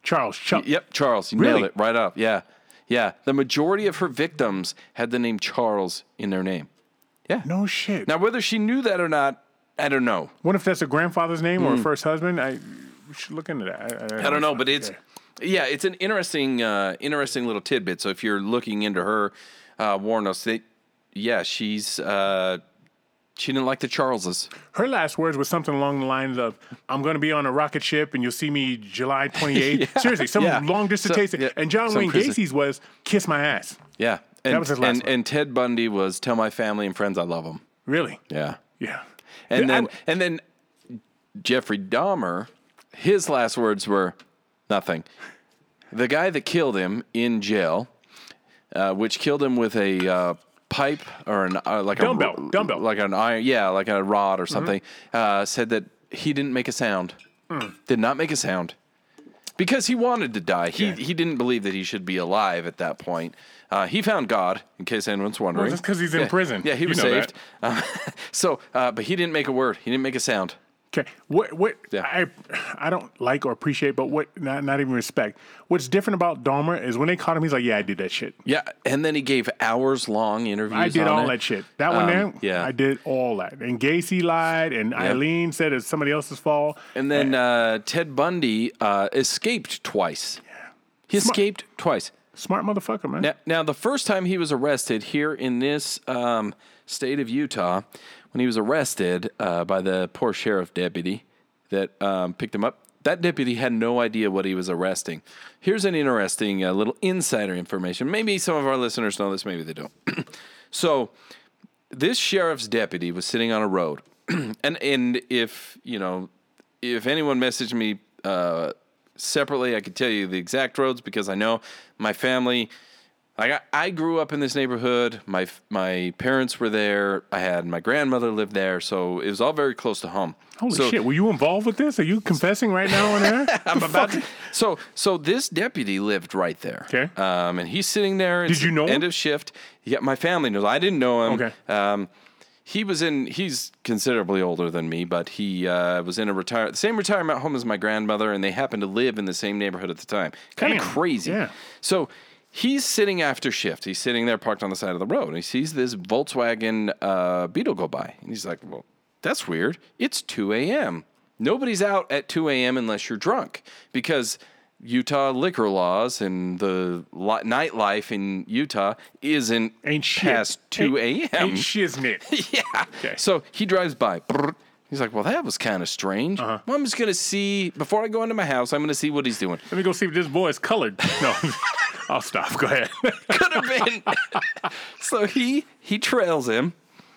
Charles. Chuck. Yep, Charles. You Really? nailed it right up. Yeah. Yeah. The majority of her victims had the name Charles in their name. Yeah. No shit. Now, whether she knew that or not, I don't know. what if that's a grandfather's name Hmm. or a first husband? I. we should look into that. I don't know, but it's yeah, it's an interesting, uh, interesting little tidbit. So if you're looking into her, uh, Wuornos, that yeah, she's uh, she didn't like the Charleses. Her last words was something along the lines of, "I'm going to be on a rocket ship, and you'll see me July 28th." Seriously, some Yeah. long distance So- yeah, And John some Wayne crazy- Gacy's was, "Kiss my ass." Yeah, and, was his last and, and Ted Bundy was tell my family and friends I love them. Really? Yeah, Yeah. and Yeah, then I- and then Jeffrey Dahmer, his last words were nothing. The guy that killed him in jail, uh, which killed him with a uh, pipe or an uh, like Dumbbell, a dumbbell. like an iron, yeah, like a rod or something, uh, said that he didn't make a sound, did not make a sound. Because he wanted to die. He, he didn't believe that he should be alive at that point. Uh, he found God, in case anyone's wondering. Just that's 'cause he's in Yeah. prison. Yeah, he was saved. Uh, so, uh, but he didn't make a word. He didn't make a sound. Okay. What what Yeah. I I don't like or appreciate, but what not not even respect. What's different about Dahmer is when they caught him, he's like, "Yeah, I did that shit. Yeah, and then he gave hours long interviews. I did all it. that shit. That one Um, there, yeah. I did all that." And Gacy lied, and Aileen said it's somebody else's fault. And then uh, Ted Bundy uh, escaped twice. He escaped twice. Smart motherfucker, man. Now, now, the first time he was arrested here in this um, state of Utah, when he was arrested uh, by the poor sheriff deputy that um, picked him up, that deputy had no idea what he was arresting. Here's an interesting uh, little insider information. Maybe some of our listeners know this, maybe they don't. so, this sheriff's deputy was sitting on a road, and and if you know, if anyone messaged me uh, separately, I could tell you the exact roads because I know my family. Like I, I grew up in this neighborhood. My my parents were there. I had my grandmother lived there, so it was all very close to home. Holy so, shit! Were you involved with this? Are you confessing right now on air? I'm about to, so so this deputy lived right there. Okay. Um, and he's sitting there. Did you know him? End of shift. Yeah, my family knows. I didn't know him. Okay. Um, he was in. He's considerably older than me, but he uh, was in a retire the same retirement home as my grandmother, and they happened to live in the same neighborhood at the time. Kind of crazy. Yeah. So he's sitting after shift. He's sitting there parked on the side of the road, and he sees this Volkswagen uh, Beetle go by, and he's like, "Well, that's weird. It's 2 a.m. Nobody's out at 2 a.m. unless you're drunk because." Utah liquor laws and the li- nightlife in Utah isn't Ain't shit. past 2 Ain't- a.m. Ain't shiznit. Yeah. Okay. So he drives by. Brrr. He's like, well, that was kind of strange. Uh-huh. Well, I'm just going to see, before I go into my house, I'm going to see what he's doing. Let me go see if this boy is colored. No, I'll stop. Go ahead. Could have been. so he he trails him.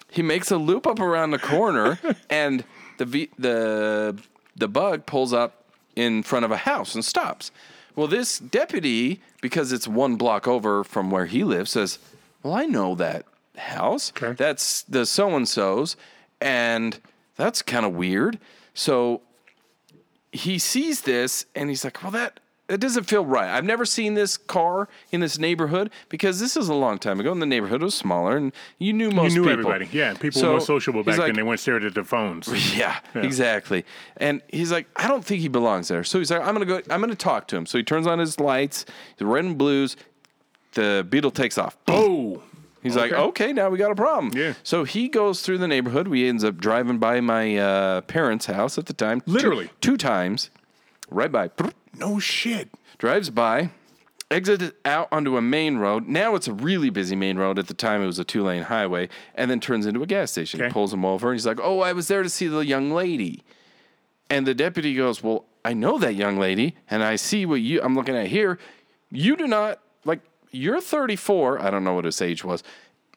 He makes a loop up around the corner, and the v, the the bug pulls up in front of a house and stops. Well, this deputy, because it's one block over from where he lives, says, "Well, I know that house. Okay. That's the so and so's, and that's kind of weird." So he sees this and he's like, "Well, that that doesn't feel right. I've never seen this car in this neighborhood because this is a long time ago, and the neighborhood was smaller, and you knew most you knew people. everybody. Yeah, people So were more sociable back like, then. They weren't staring at their phones. Yeah, exactly. And he's like, I don't think he belongs there. So he's like, I'm gonna go. I'm gonna talk to him. So he turns on his lights, the red and blues. The beetle takes off. Oh, He's like, Okay. okay, now we got a problem. Yeah. So he goes through the neighborhood. We ends up driving by my uh, parents' house at the time. two- Literally. two, times, right by. no shit. Drives by, exits out onto a main road. Now it's a really busy main road. At the time, it was a two lane highway, and then turns into a gas station. Okay. Pulls him over, and he's like, "Oh, I was there to see the young lady." And the deputy goes, "Well, I know that young lady, and I see what you I'm looking at here. You do not like. You're 34. I don't know what his age was."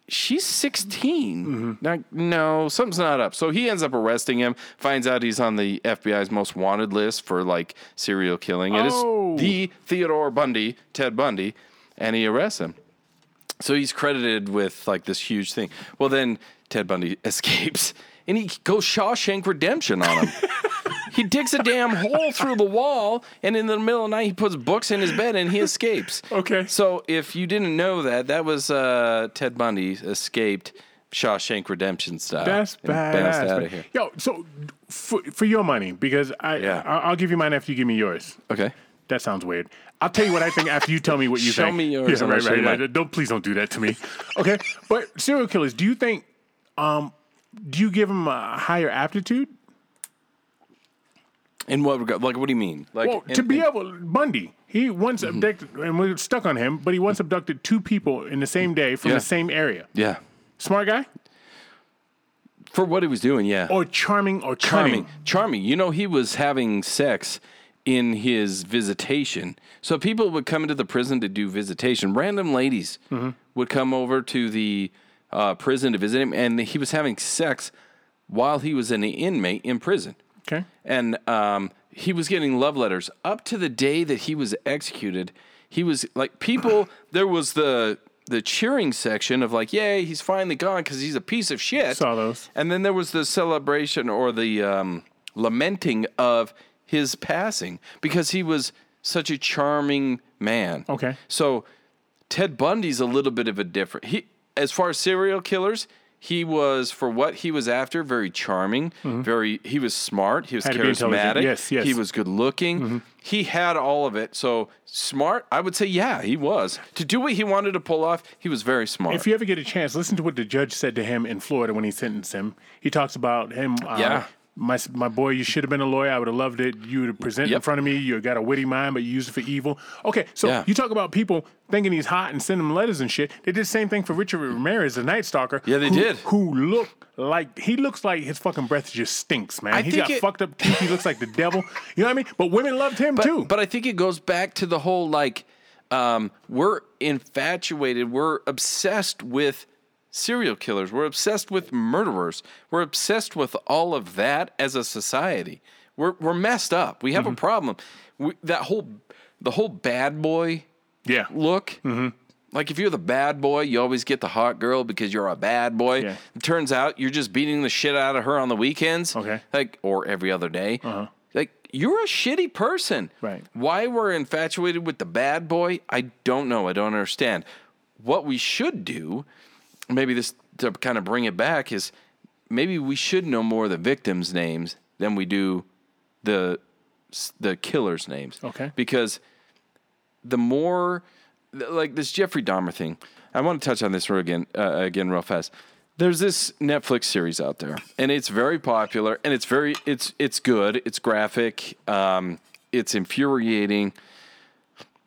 She's 16. Mm-hmm. Now, no, something's not up. So he ends up arresting him, finds out he's on the FBI's most wanted list for like serial killing. It is Oh. the Theodore Bundy, Ted Bundy, and he arrests him. So he's credited with like this huge thing. Well, then Ted Bundy escapes and he goes Shawshank Redemption on him. he digs a damn hole through the wall, and in the middle of the night, he puts books in his bed and he escapes. Okay. So if you didn't know that, that was uh, Ted Bundy escaped Shawshank Redemption style. That's badass. out of here. Yo, so for, for your money, because I, Yeah. I I'll give you mine after you give me yours. Okay. That sounds weird. I'll tell you what I think after you tell me what you Show think. me yours Yeah, right, show right. right. mine. Don't please don't do that to me. Okay, but serial killers. Do you think? Um, do you give them a higher aptitude? In what regard? Like, what do you mean? Like, Well, in- to be in- able, Bundy, he once Mm-hmm. abducted, and we're stuck on him, but he once abducted two people in the same day from Yeah. the same area. yeah, Smart guy? for what he was doing, yeah, Or charming or charming, cunning? charming. You know, he was having sex in his visitation. So people would come into the prison to do visitation. Random ladies Mm-hmm. would come over to the uh, prison to visit him, and he was having sex while he was an inmate in prison. Okay. and um, he was getting love letters up to the day that he was executed. He was like people. There was the the cheering section of like, "Yay, he's finally gone because he's a piece of shit." Saw those. And then there was the celebration or the um, lamenting of his passing because he was such a charming man. Okay. So Ted Bundy's a little bit of a different. He, as far as serial killers, he was for what he was after very charming. Very, he was smart. He was Mm-hmm. Had to be intelligent. charismatic. Yes, yes. Mm-hmm. He was good looking. He had all of it. So smart. I would say, yeah, he was to do what he wanted to pull off. He was very smart. If you ever get a chance, listen to what the judge said to him in Florida when he sentenced him. He talks about him. Uh, Yeah. My, my boy, you should have been a lawyer. I would have loved it. You to present in front of me. You got a witty mind, but you use it for evil. Okay, so Yeah. you talk about people thinking he's hot and sending him letters and shit. They did the same thing for Richard Ramirez, the Night Stalker. Yeah, they who- did. Who look like he looks like his fucking breath just stinks, man. I He's got it- fucked up teeth. He looks like the devil. You know what I mean? But women loved him but, too. But I think it goes back to the whole like um, we're infatuated, we're obsessed with serial killers, we're obsessed with murderers, we're obsessed with all of that as a society. We're we're messed up. We have a problem. We, that whole the whole bad boy yeah. look. Mm-hmm. Like if you're the bad boy, you always get the hot girl because you're a bad boy. Yeah. It turns out you're just beating the shit out of her on the weekends. Okay. Uh-huh. Like or every other day. Like you're a shitty person. Right. Why we're infatuated with the bad boy, I don't know. I don't understand. What we should do, maybe this to kind of bring it back, is maybe we should know more of the victims' names than we do the the killers' names. Okay. Because the more like this Jeffrey Dahmer thing, I want to touch on this real again uh, again real fast. There's this Netflix series out there, and it's very popular, and it's very it's it's good, it's graphic, um, it's infuriating.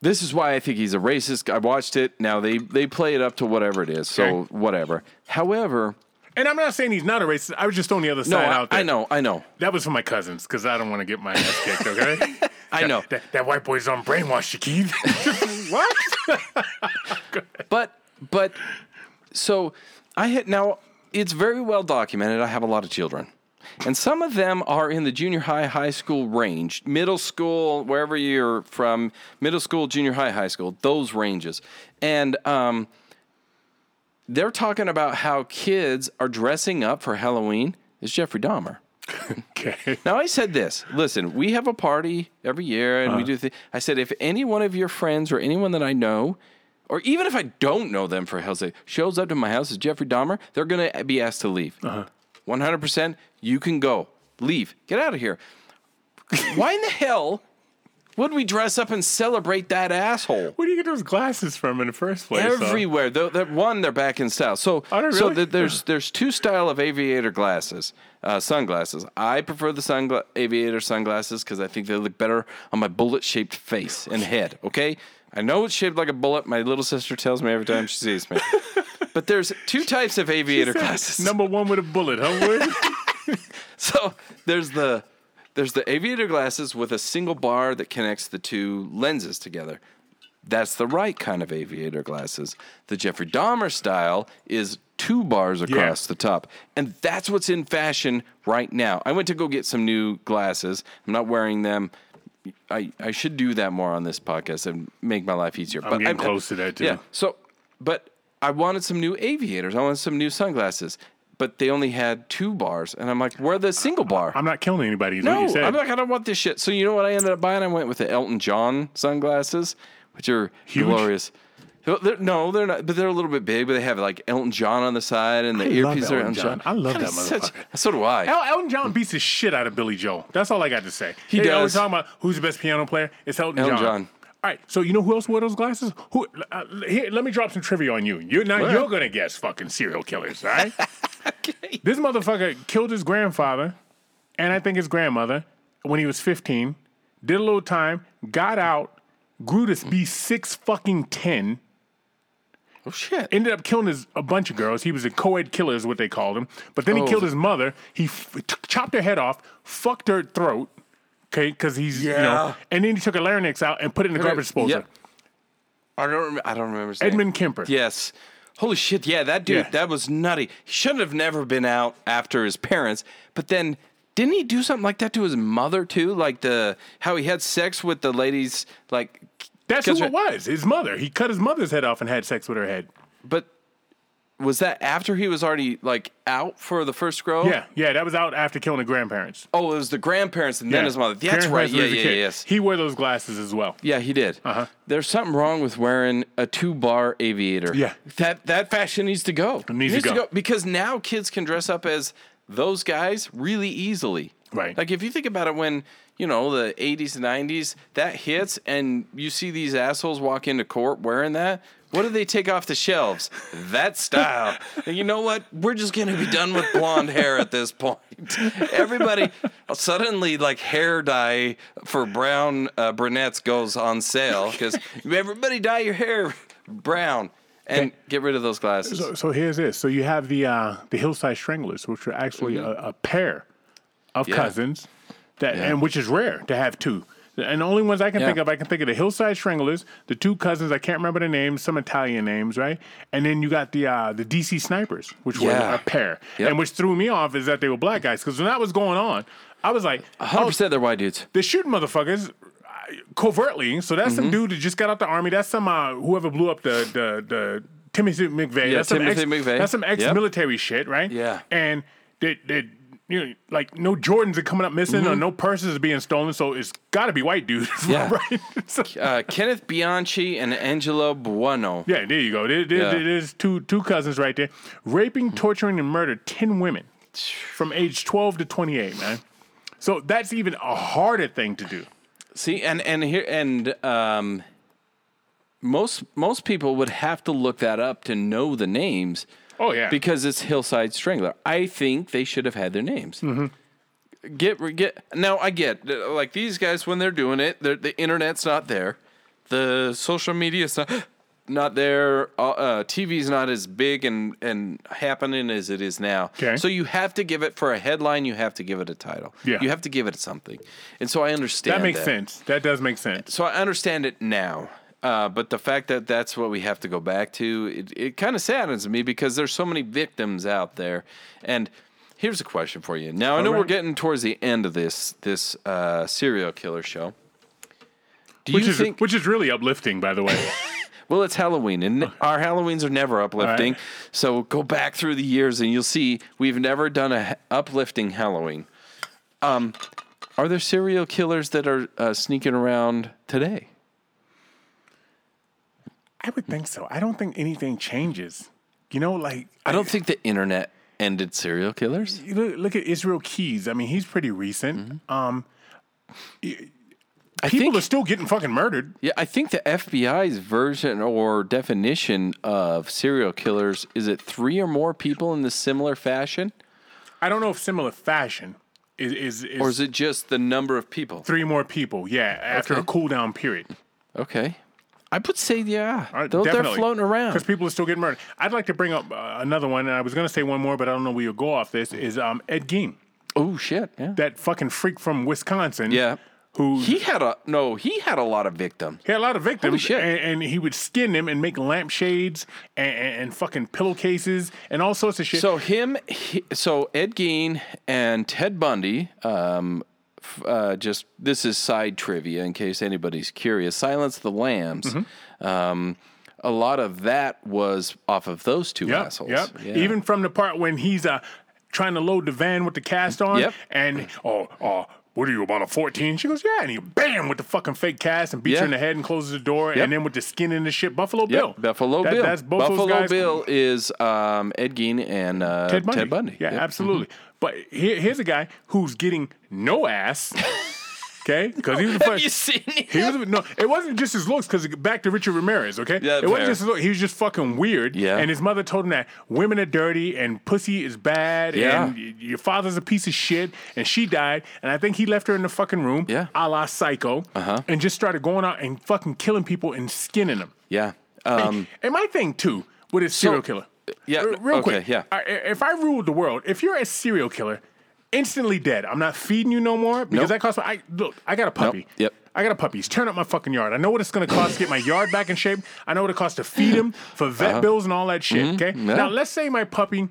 This is why I think he's a racist. I watched it. Now they they play it up to whatever it is, so Okay. whatever. However, And I'm not saying he's not a racist. I was just on the other no, side I, out there. I know, I know, That was for my cousins because I don't want to get my ass kicked. Okay. I know. that, that white boy's on brainwash Keith. what? But but so I had now it's very well documented. I have a lot of children. And some of them are in the junior high, high school range, middle school, wherever you're from, middle school, junior high, high school, those ranges. And um, they're talking about how kids are dressing up for Halloween as Jeffrey Dahmer. okay. Now I said this. Listen, we have a party every year, and uh-huh. we do. Th- I said if any one of your friends or anyone that I know, or even if I don't know them for hell's sake, shows up to my house as Jeffrey Dahmer, they're going to be asked to leave. Uh-huh. 100%, you can go. Leave. Get out of here. Why in the hell would we dress up and celebrate that asshole? Where do you get those glasses from in the first place? Everywhere. Though? One, they're back in style. So, oh, really? so the, there's there's two style of aviator glasses, uh, sunglasses. I prefer the sungla- aviator sunglasses because I think they look better on my bullet shaped face and head. Okay, I know it's shaped like a bullet. My little sister tells me every time she sees me. but there's two types of aviator glasses. Number one with a bullet, huh? Wood? So there's the there's the aviator glasses with a single bar that connects the two lenses together. That's the right kind of aviator glasses. The Jeffrey Dahmer style is two bars across the top. And that's what's in fashion right now. I went to go get some new glasses. I'm not wearing them. I, I should do that more on this podcast and make my life easier. I'm getting close to that, too. Yeah. So, but I wanted some new aviators. I wanted some new sunglasses. But they only had two bars, and I'm like, "Where the single bar?" I'm not killing anybody. No. I'm like, I don't want this shit. So you know what I ended up buying? I went with the Elton John sunglasses, which are Huge? glorious. They're- no, they're not, but they're a little bit big. But they have like Elton John on the side, and the I earpiece are Elton John. John. I love God, that it's such- motherfucker. So do I. El- Elton John beats the shit out of Billy Joel. That's all I got to say. He always does. talking about who's the best piano player. It's Elton, Elton John. John. All right, so you know who else wore those glasses? Who? Uh, here, let me drop some trivia on you. You're now What? you're gonna guess fucking serial killers, all right? okay. this motherfucker killed his grandfather, and I think his grandmother, when he was 15, did a little time, got out, grew to be six fucking ten, Oh shit. ended up killing his, a bunch of girls. He was a co-ed killer, is what they called him. But then he Oh. killed his mother. He f- t- chopped her head off, fucked her throat, okay, because he's you know, and then he took a larynx out and put it in the garbage disposal. Yep. I don't. Rem- I don't remember. his name. Edmund Kemper. Yes. Holy shit! Yeah, that dude. Yeah. That was nutty. He shouldn't have never been out after his parents. But then, didn't he do something like that to his mother too? Like the how he had sex with the ladies. Like That's who it was. His mother. He cut his mother's head off and had sex with her head. But was that after he was already like out for the first grow? Yeah, yeah. That was out after killing the grandparents. Oh, it was the grandparents and then his mother. That's right. Yeah, a yeah, yes. He wore those glasses as well. Yeah, he did. Uh-huh. There's something wrong with wearing a two bar aviator. Yeah. That that fashion needs to go. It needs to go. because now kids can dress up as those guys really easily. Right. Like if you think about it when, you know, the 80s and 90s, that hits and you see these assholes walk into court wearing that, what do they take off the shelves? That style. And you know what? We're just going to be done with blonde hair at this point. Everybody suddenly like hair dye for brown uh, brunettes goes on sale because everybody dye your hair brown and get rid of those glasses. So, so here's this. So you have the uh, the Hillside Stranglers, which are actually a, a pair of Mm-hmm. Yeah. cousins, that Yeah. and which is rare to have two. And the only ones I can think of, I can think of the Hillside Stranglers, the two cousins. I can't remember the names, some Italian names, right? And then you got the uh, the DC Snipers, which were a pair. Yep. And which threw me off is that they were black guys. Because when that was going on, I was like, Hundred oh, percent, they're white dudes. they're shooting motherfuckers uh, covertly. So that's Mm-hmm. some dude that just got out the army. That's some uh, whoever blew up the the the Timothy McVeigh. Yeah, that's some Timothy ex, McVeigh. That's some ex-military shit, right? Yeah. And they they you know like no Jordans are coming up missing or no purses are being stolen. So it's got to be white dudes, Mm-hmm. Yeah. right? So- Uh, Kenneth Bianchi and Angelo Buono. yeah, there you go. There, there- Yeah. There's two two cousins right there, raping, torturing, and murdered ten women from age 12 to 28, man. So that's even a harder thing to do. See, and and here and um, most most people would have to look that up to know the names Oh yeah, because it's Hillside Strangler. I think they should have had their names. Get get now. I get uh, like these guys when they're doing it. they're- The internet's not there. The social media's not not there. Uh, uh, TV's not as big and and happening as it is now. Okay. So you have to give it for a headline. You have to give it a title. Yeah. You have to give it something. And so I understand that makes sense. That does make sense. so I understand it now. Uh, but the fact that that's what we have to go back to, it, it kind of saddens me because there's so many victims out there. And here's a question for you. Now I know we're getting towards the end of this this uh, serial killer show. Do Which you is think? which is really uplifting, by the way. well, it's Halloween, and our Halloweens are never uplifting. right. So go back through the years, and you'll see we've never done a uplifting Halloween. Um, are there serial killers that are uh, sneaking around today? I would think so. I don't think anything changes. You know, like I don't think the internet ended serial killers. look, look at Israel Keyes. I mean, he's pretty recent. Um, I people think, are still getting fucking murdered. yeah, I think the FBI's version or definition of serial killers is it three or more people in the similar fashion, I don't know if similar fashion is is, is, or is it just the number of people? three more people. Yeah, after a cool down period. Okay, I would say yeah. Right, they're, they're floating around. because people are still getting murdered. I'd like to bring up uh, another one, and I was going to say one more, but I don't know where you'll go off this. Is um, Ed Gein, Oh shit! Yeah, that fucking freak from Wisconsin? yeah. who He had a no. He had a lot of victims. He had a lot of victims, shit. And, and he would skin them and make lampshades and, and, and fucking pillowcases and all sorts of shit. So him, he, so Ed Gein and Ted Bundy. Um, uh, just this is side trivia in case anybody's curious. Silence the Lambs. Mm-hmm. Um, a lot of that was off of those two yep, assholes. yep. Yeah. Even from the part when he's uh, trying to load the van with the cast on, Yep. and oh, oh, what are you about a fourteen? She goes, yeah, and he bam with the fucking fake cast and beats Yeah. her in the head and closes the door, Yep. and then with the skin in the shit, Buffalo Bill, Buffalo That- Bill. That's both Buffalo those guys. Bill is um, Ed Gein and uh, Ted Bundy. Ted Bundy. Yeah, absolutely. But here, here's a guy who's getting no ass. Okay, because he was a Have you seen him? He was no. It wasn't just his looks. Because back to Richard Ramirez. Okay, Yeah, it wasn't just his look. He was just fucking weird. Yeah. and his mother told him that women are dirty and pussy is bad. Yeah. and your father's a piece of shit. And she died. And I think he left her in the fucking room. Yeah. a la Psycho. Uh-huh. And just started going out and fucking killing people and skinning them. Yeah. Um, and my thing too with a serial killer. Yeah, R- real okay, quick. yeah. I- If I ruled the world, if you're a serial killer, instantly dead. I'm not feeding you no more because Nope. that costs. I look. I got a puppy. Yep. I got a puppy. He's tearing up my fucking yard. I know what it's going to cost to get my yard back in shape. I know what it costs to feed him for vet bills and all that shit. Okay. Uh-huh. Mm-hmm. yeah. Now let's say my puppy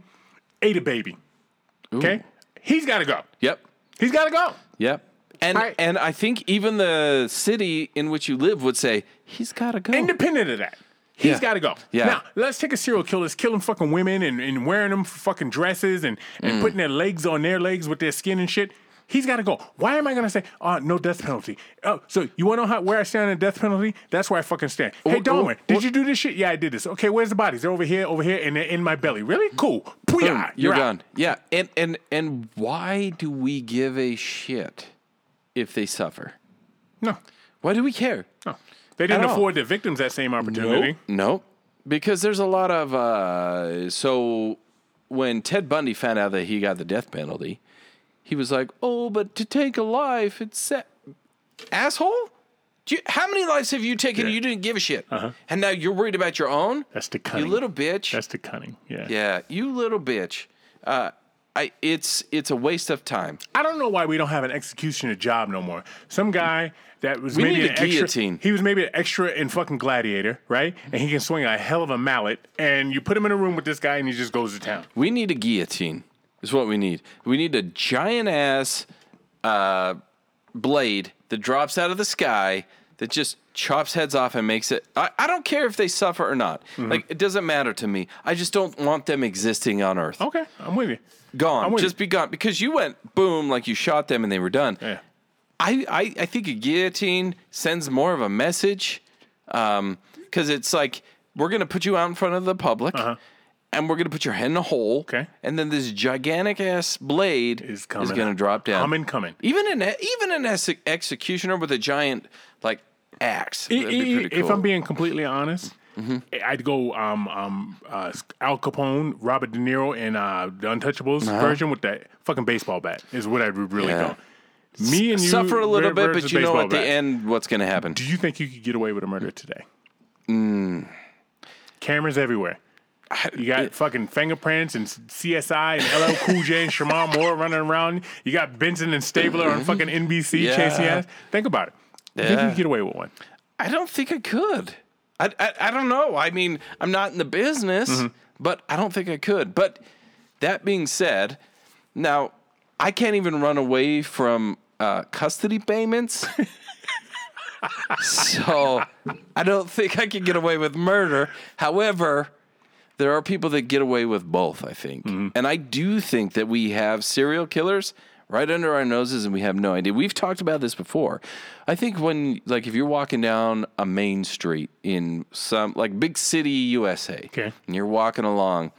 ate a baby. Okay. He's got to go. yep. He's got to go. Yep. And I- and I think even the city in which you live would say he's got to go. Independent of that. He's Yeah. got to go. Yeah. Now, let's take a serial killer that's killing fucking women and, and wearing them for fucking dresses and, and Mm. putting their legs on their legs with their skin and shit. He's got to go. Why am I going to say, oh, no death penalty? Oh, so you want to know how, where I stand on the death penalty? That's where I fucking stand. Hey, oh, Darwin, did you do this shit? Yeah, I did this. Okay, where's the bodies? They're over here, over here, and they're in my belly. Really? Cool. Boom, Booyah. you're, out. done. Yeah. And and and why do we give a shit if they suffer? No, Why do we care? They didn't afford the victims that same opportunity. Nope. Because there's a lot of uh, so when Ted Bundy found out that he got the death penalty, he was like, "Oh, but to take a life, it's set. asshole." You, how many lives have you taken? and You didn't give a shit, and now you're worried about your own. That's the cunning, You little bitch. That's the cunning. Yeah. yeah, you little bitch. Uh, I it's it's a waste of time. I don't know why we don't have an executioner job no more. Some guy that was We maybe need an a extra, guillotine. He was maybe an extra in fucking Gladiator, right? And he can swing a hell of a mallet. And you put him in a room with this guy, and he just goes to town. We need a guillotine. Is what we need. We need a giant ass uh, blade that drops out of the sky that just chops heads off and makes it. I, I don't care if they suffer or not. Mm-hmm. Like it doesn't matter to me. I just don't want them existing on Earth. Okay, I'm with you. I'm Gone. with Just you. be gone because you went boom like you shot them and they were done. Yeah. I, I, I think a guillotine sends more of a message because it's like we're going to put you out in front of the public and we're going to put your head in a hole. Uh-huh. Okay. And then this gigantic ass blade Is is, going to out. drop down. Coming, coming. Even an even an ex- executioner with a giant like axe. I- That'd be I- pretty If. I'm being completely honest, Mm-hmm. I'd go um, um, uh, Al Capone, Robert De Niro, and uh, the Untouchables Uh-huh. version with that fucking baseball bat is what I'd really Yeah. go. Me and you Suffer a little bit, but you know at the bat. end what's going to happen. Do you think you could get away with a murder today? Mm. Cameras everywhere. You got fucking fingerprints and CSI and LL Cool J and Shemar Moore running around. You got Benson and Stabler on fucking NBC Yeah. chasing ass. Think about it. You think you could get away with one? I don't think I could. I, I, I don't know. I mean, I'm not in the business, Mm-hmm. but I don't think I could. But that being said, now I can't even run away from uh, custody payments. so I don't think I can get away with murder. However, there are people that get away with both, I think. Mm-hmm. And I do think that we have serial killers right under our noses and we have no idea. We've talked about this before. I think when, like, if you're walking down a main street in some, like, big city USA, Okay. and you're walking along,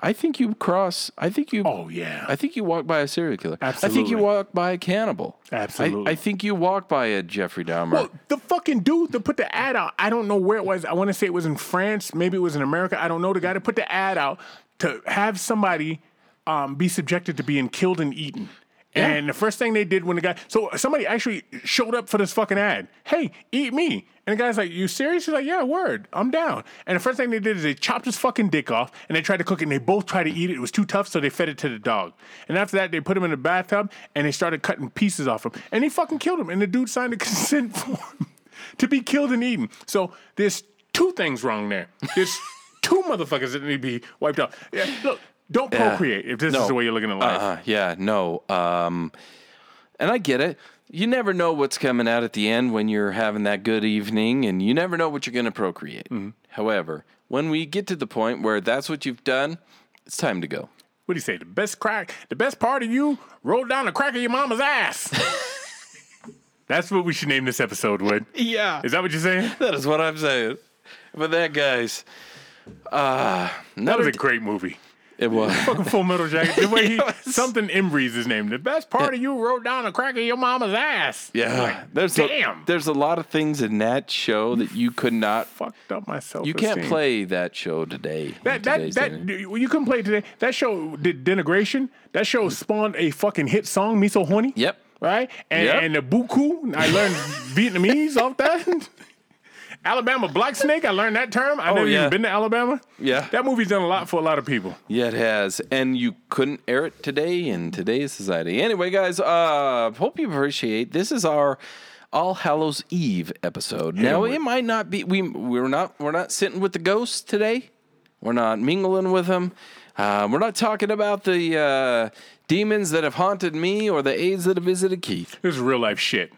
I think you cross, I think you, Oh, yeah. I think you walk by a serial killer. Absolutely. I think you walk by a cannibal. Absolutely. I, I think you walk by a Jeffrey Dahmer. Well, the fucking dude that put the ad out, I don't know where it was. I want to say it was in France. Maybe it was in America. I don't know. The guy that put the ad out to have somebody um, be subjected to being killed and eaten. And the first thing they did when the guy, so somebody actually showed up for this fucking ad. Hey, eat me. And the guy's like, You serious? He's like, Yeah, word. I'm down. And the first thing they did is they chopped his fucking dick off and they tried to cook it and they both tried to eat it. It was too tough, so they fed it to the dog. And after that, they put him in the bathtub and they started cutting pieces off him. And he fucking killed him. And the dude signed a consent form to be killed and eaten. So there's two things wrong there. There's two motherfuckers that need to be wiped out. Yeah, look, don't procreate if this is the way you're looking at life. Uh, yeah, no. Um, and I get it. You never know what's coming out at the end when you're having that good evening, and you never know what you're going to procreate. Mm-hmm. However, when we get to the point where that's what you've done, it's time to go. What do you say? The best crack, the best part of you rolled down the crack of your mama's ass. That's what we should name this episode, Wood. Yeah. Is that what you're saying? That is what I'm saying. But that, guys, uh, That was a great movie. It was. Fucking Full Metal Jacket. The way he something Embreeze his name. The best part of you wrote down a crack of your mama's ass. Yeah, there's damn. A, there's a lot of things in that show that you could not. fucked up myself. You can't play that show today. in That that today's that day. you couldn't play today. That show did denigration. That show mm. spawned a fucking hit song, "Me So Horny." Yep. Right. And Yep. and the buku, I learned Vietnamese off that. Alabama black snake, I learned that term. I Oh, never yeah. even been to Alabama. Yeah. That movie's done a lot for a lot of people. Yeah, it has, and you couldn't air it today in today's society. Anyway, guys, uh, hope you appreciate. This is our All Hallows Eve episode. now, it might not be we we're not we're not sitting with the ghosts today. We're not mingling with them. Uh, we're not talking about the uh, demons that have haunted me or the AIDS that have visited Keith. This is real life shit.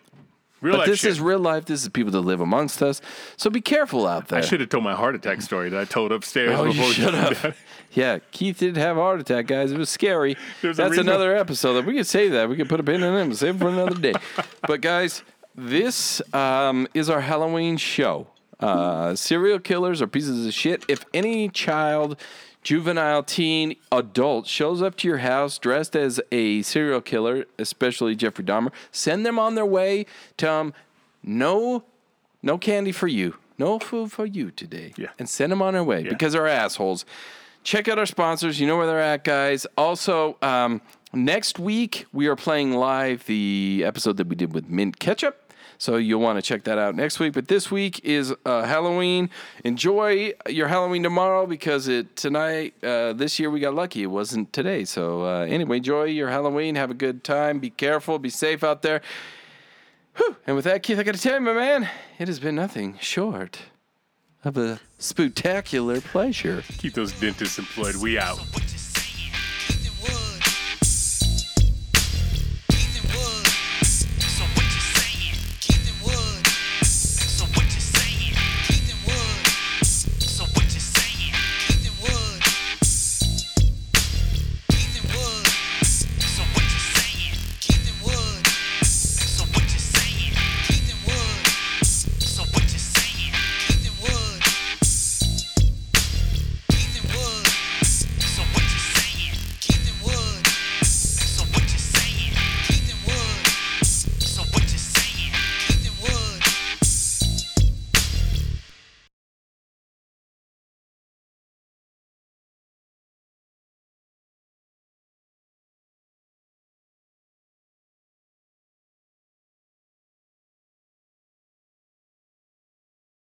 Real But this shit. is real life. This is people that live amongst us. So be careful out there. I should have told my heart attack story that I told upstairs Oh, you before we should have. Yeah, Keith did have a heart attack, guys. It was scary. There's That's another episode that we could save that. We could put a pin in it and save it for another day. but guys, this um, is our Halloween show. Uh, serial killers are pieces of shit. If any child, juvenile, teen, adult shows up to your house dressed as a serial killer, especially Jeffrey Dahmer, send them on their way. Tell them no, no candy for you, no food for you today, Yeah. and send them on their way because they're assholes. Check out our sponsors. You know where they're at, guys. Also, um, next week we are playing live the episode that we did with Mint Ketchup. So you'll want to check that out next week. But this week is uh, Halloween. Enjoy your Halloween tomorrow because it tonight uh, this year we got lucky. It wasn't today. So uh, anyway, enjoy your Halloween. Have a good time. Be careful. Be safe out there. Whew. And with that, Keith, I got to tell you, my man, it has been nothing short of a spectacular pleasure. Keep those dentists employed. We out.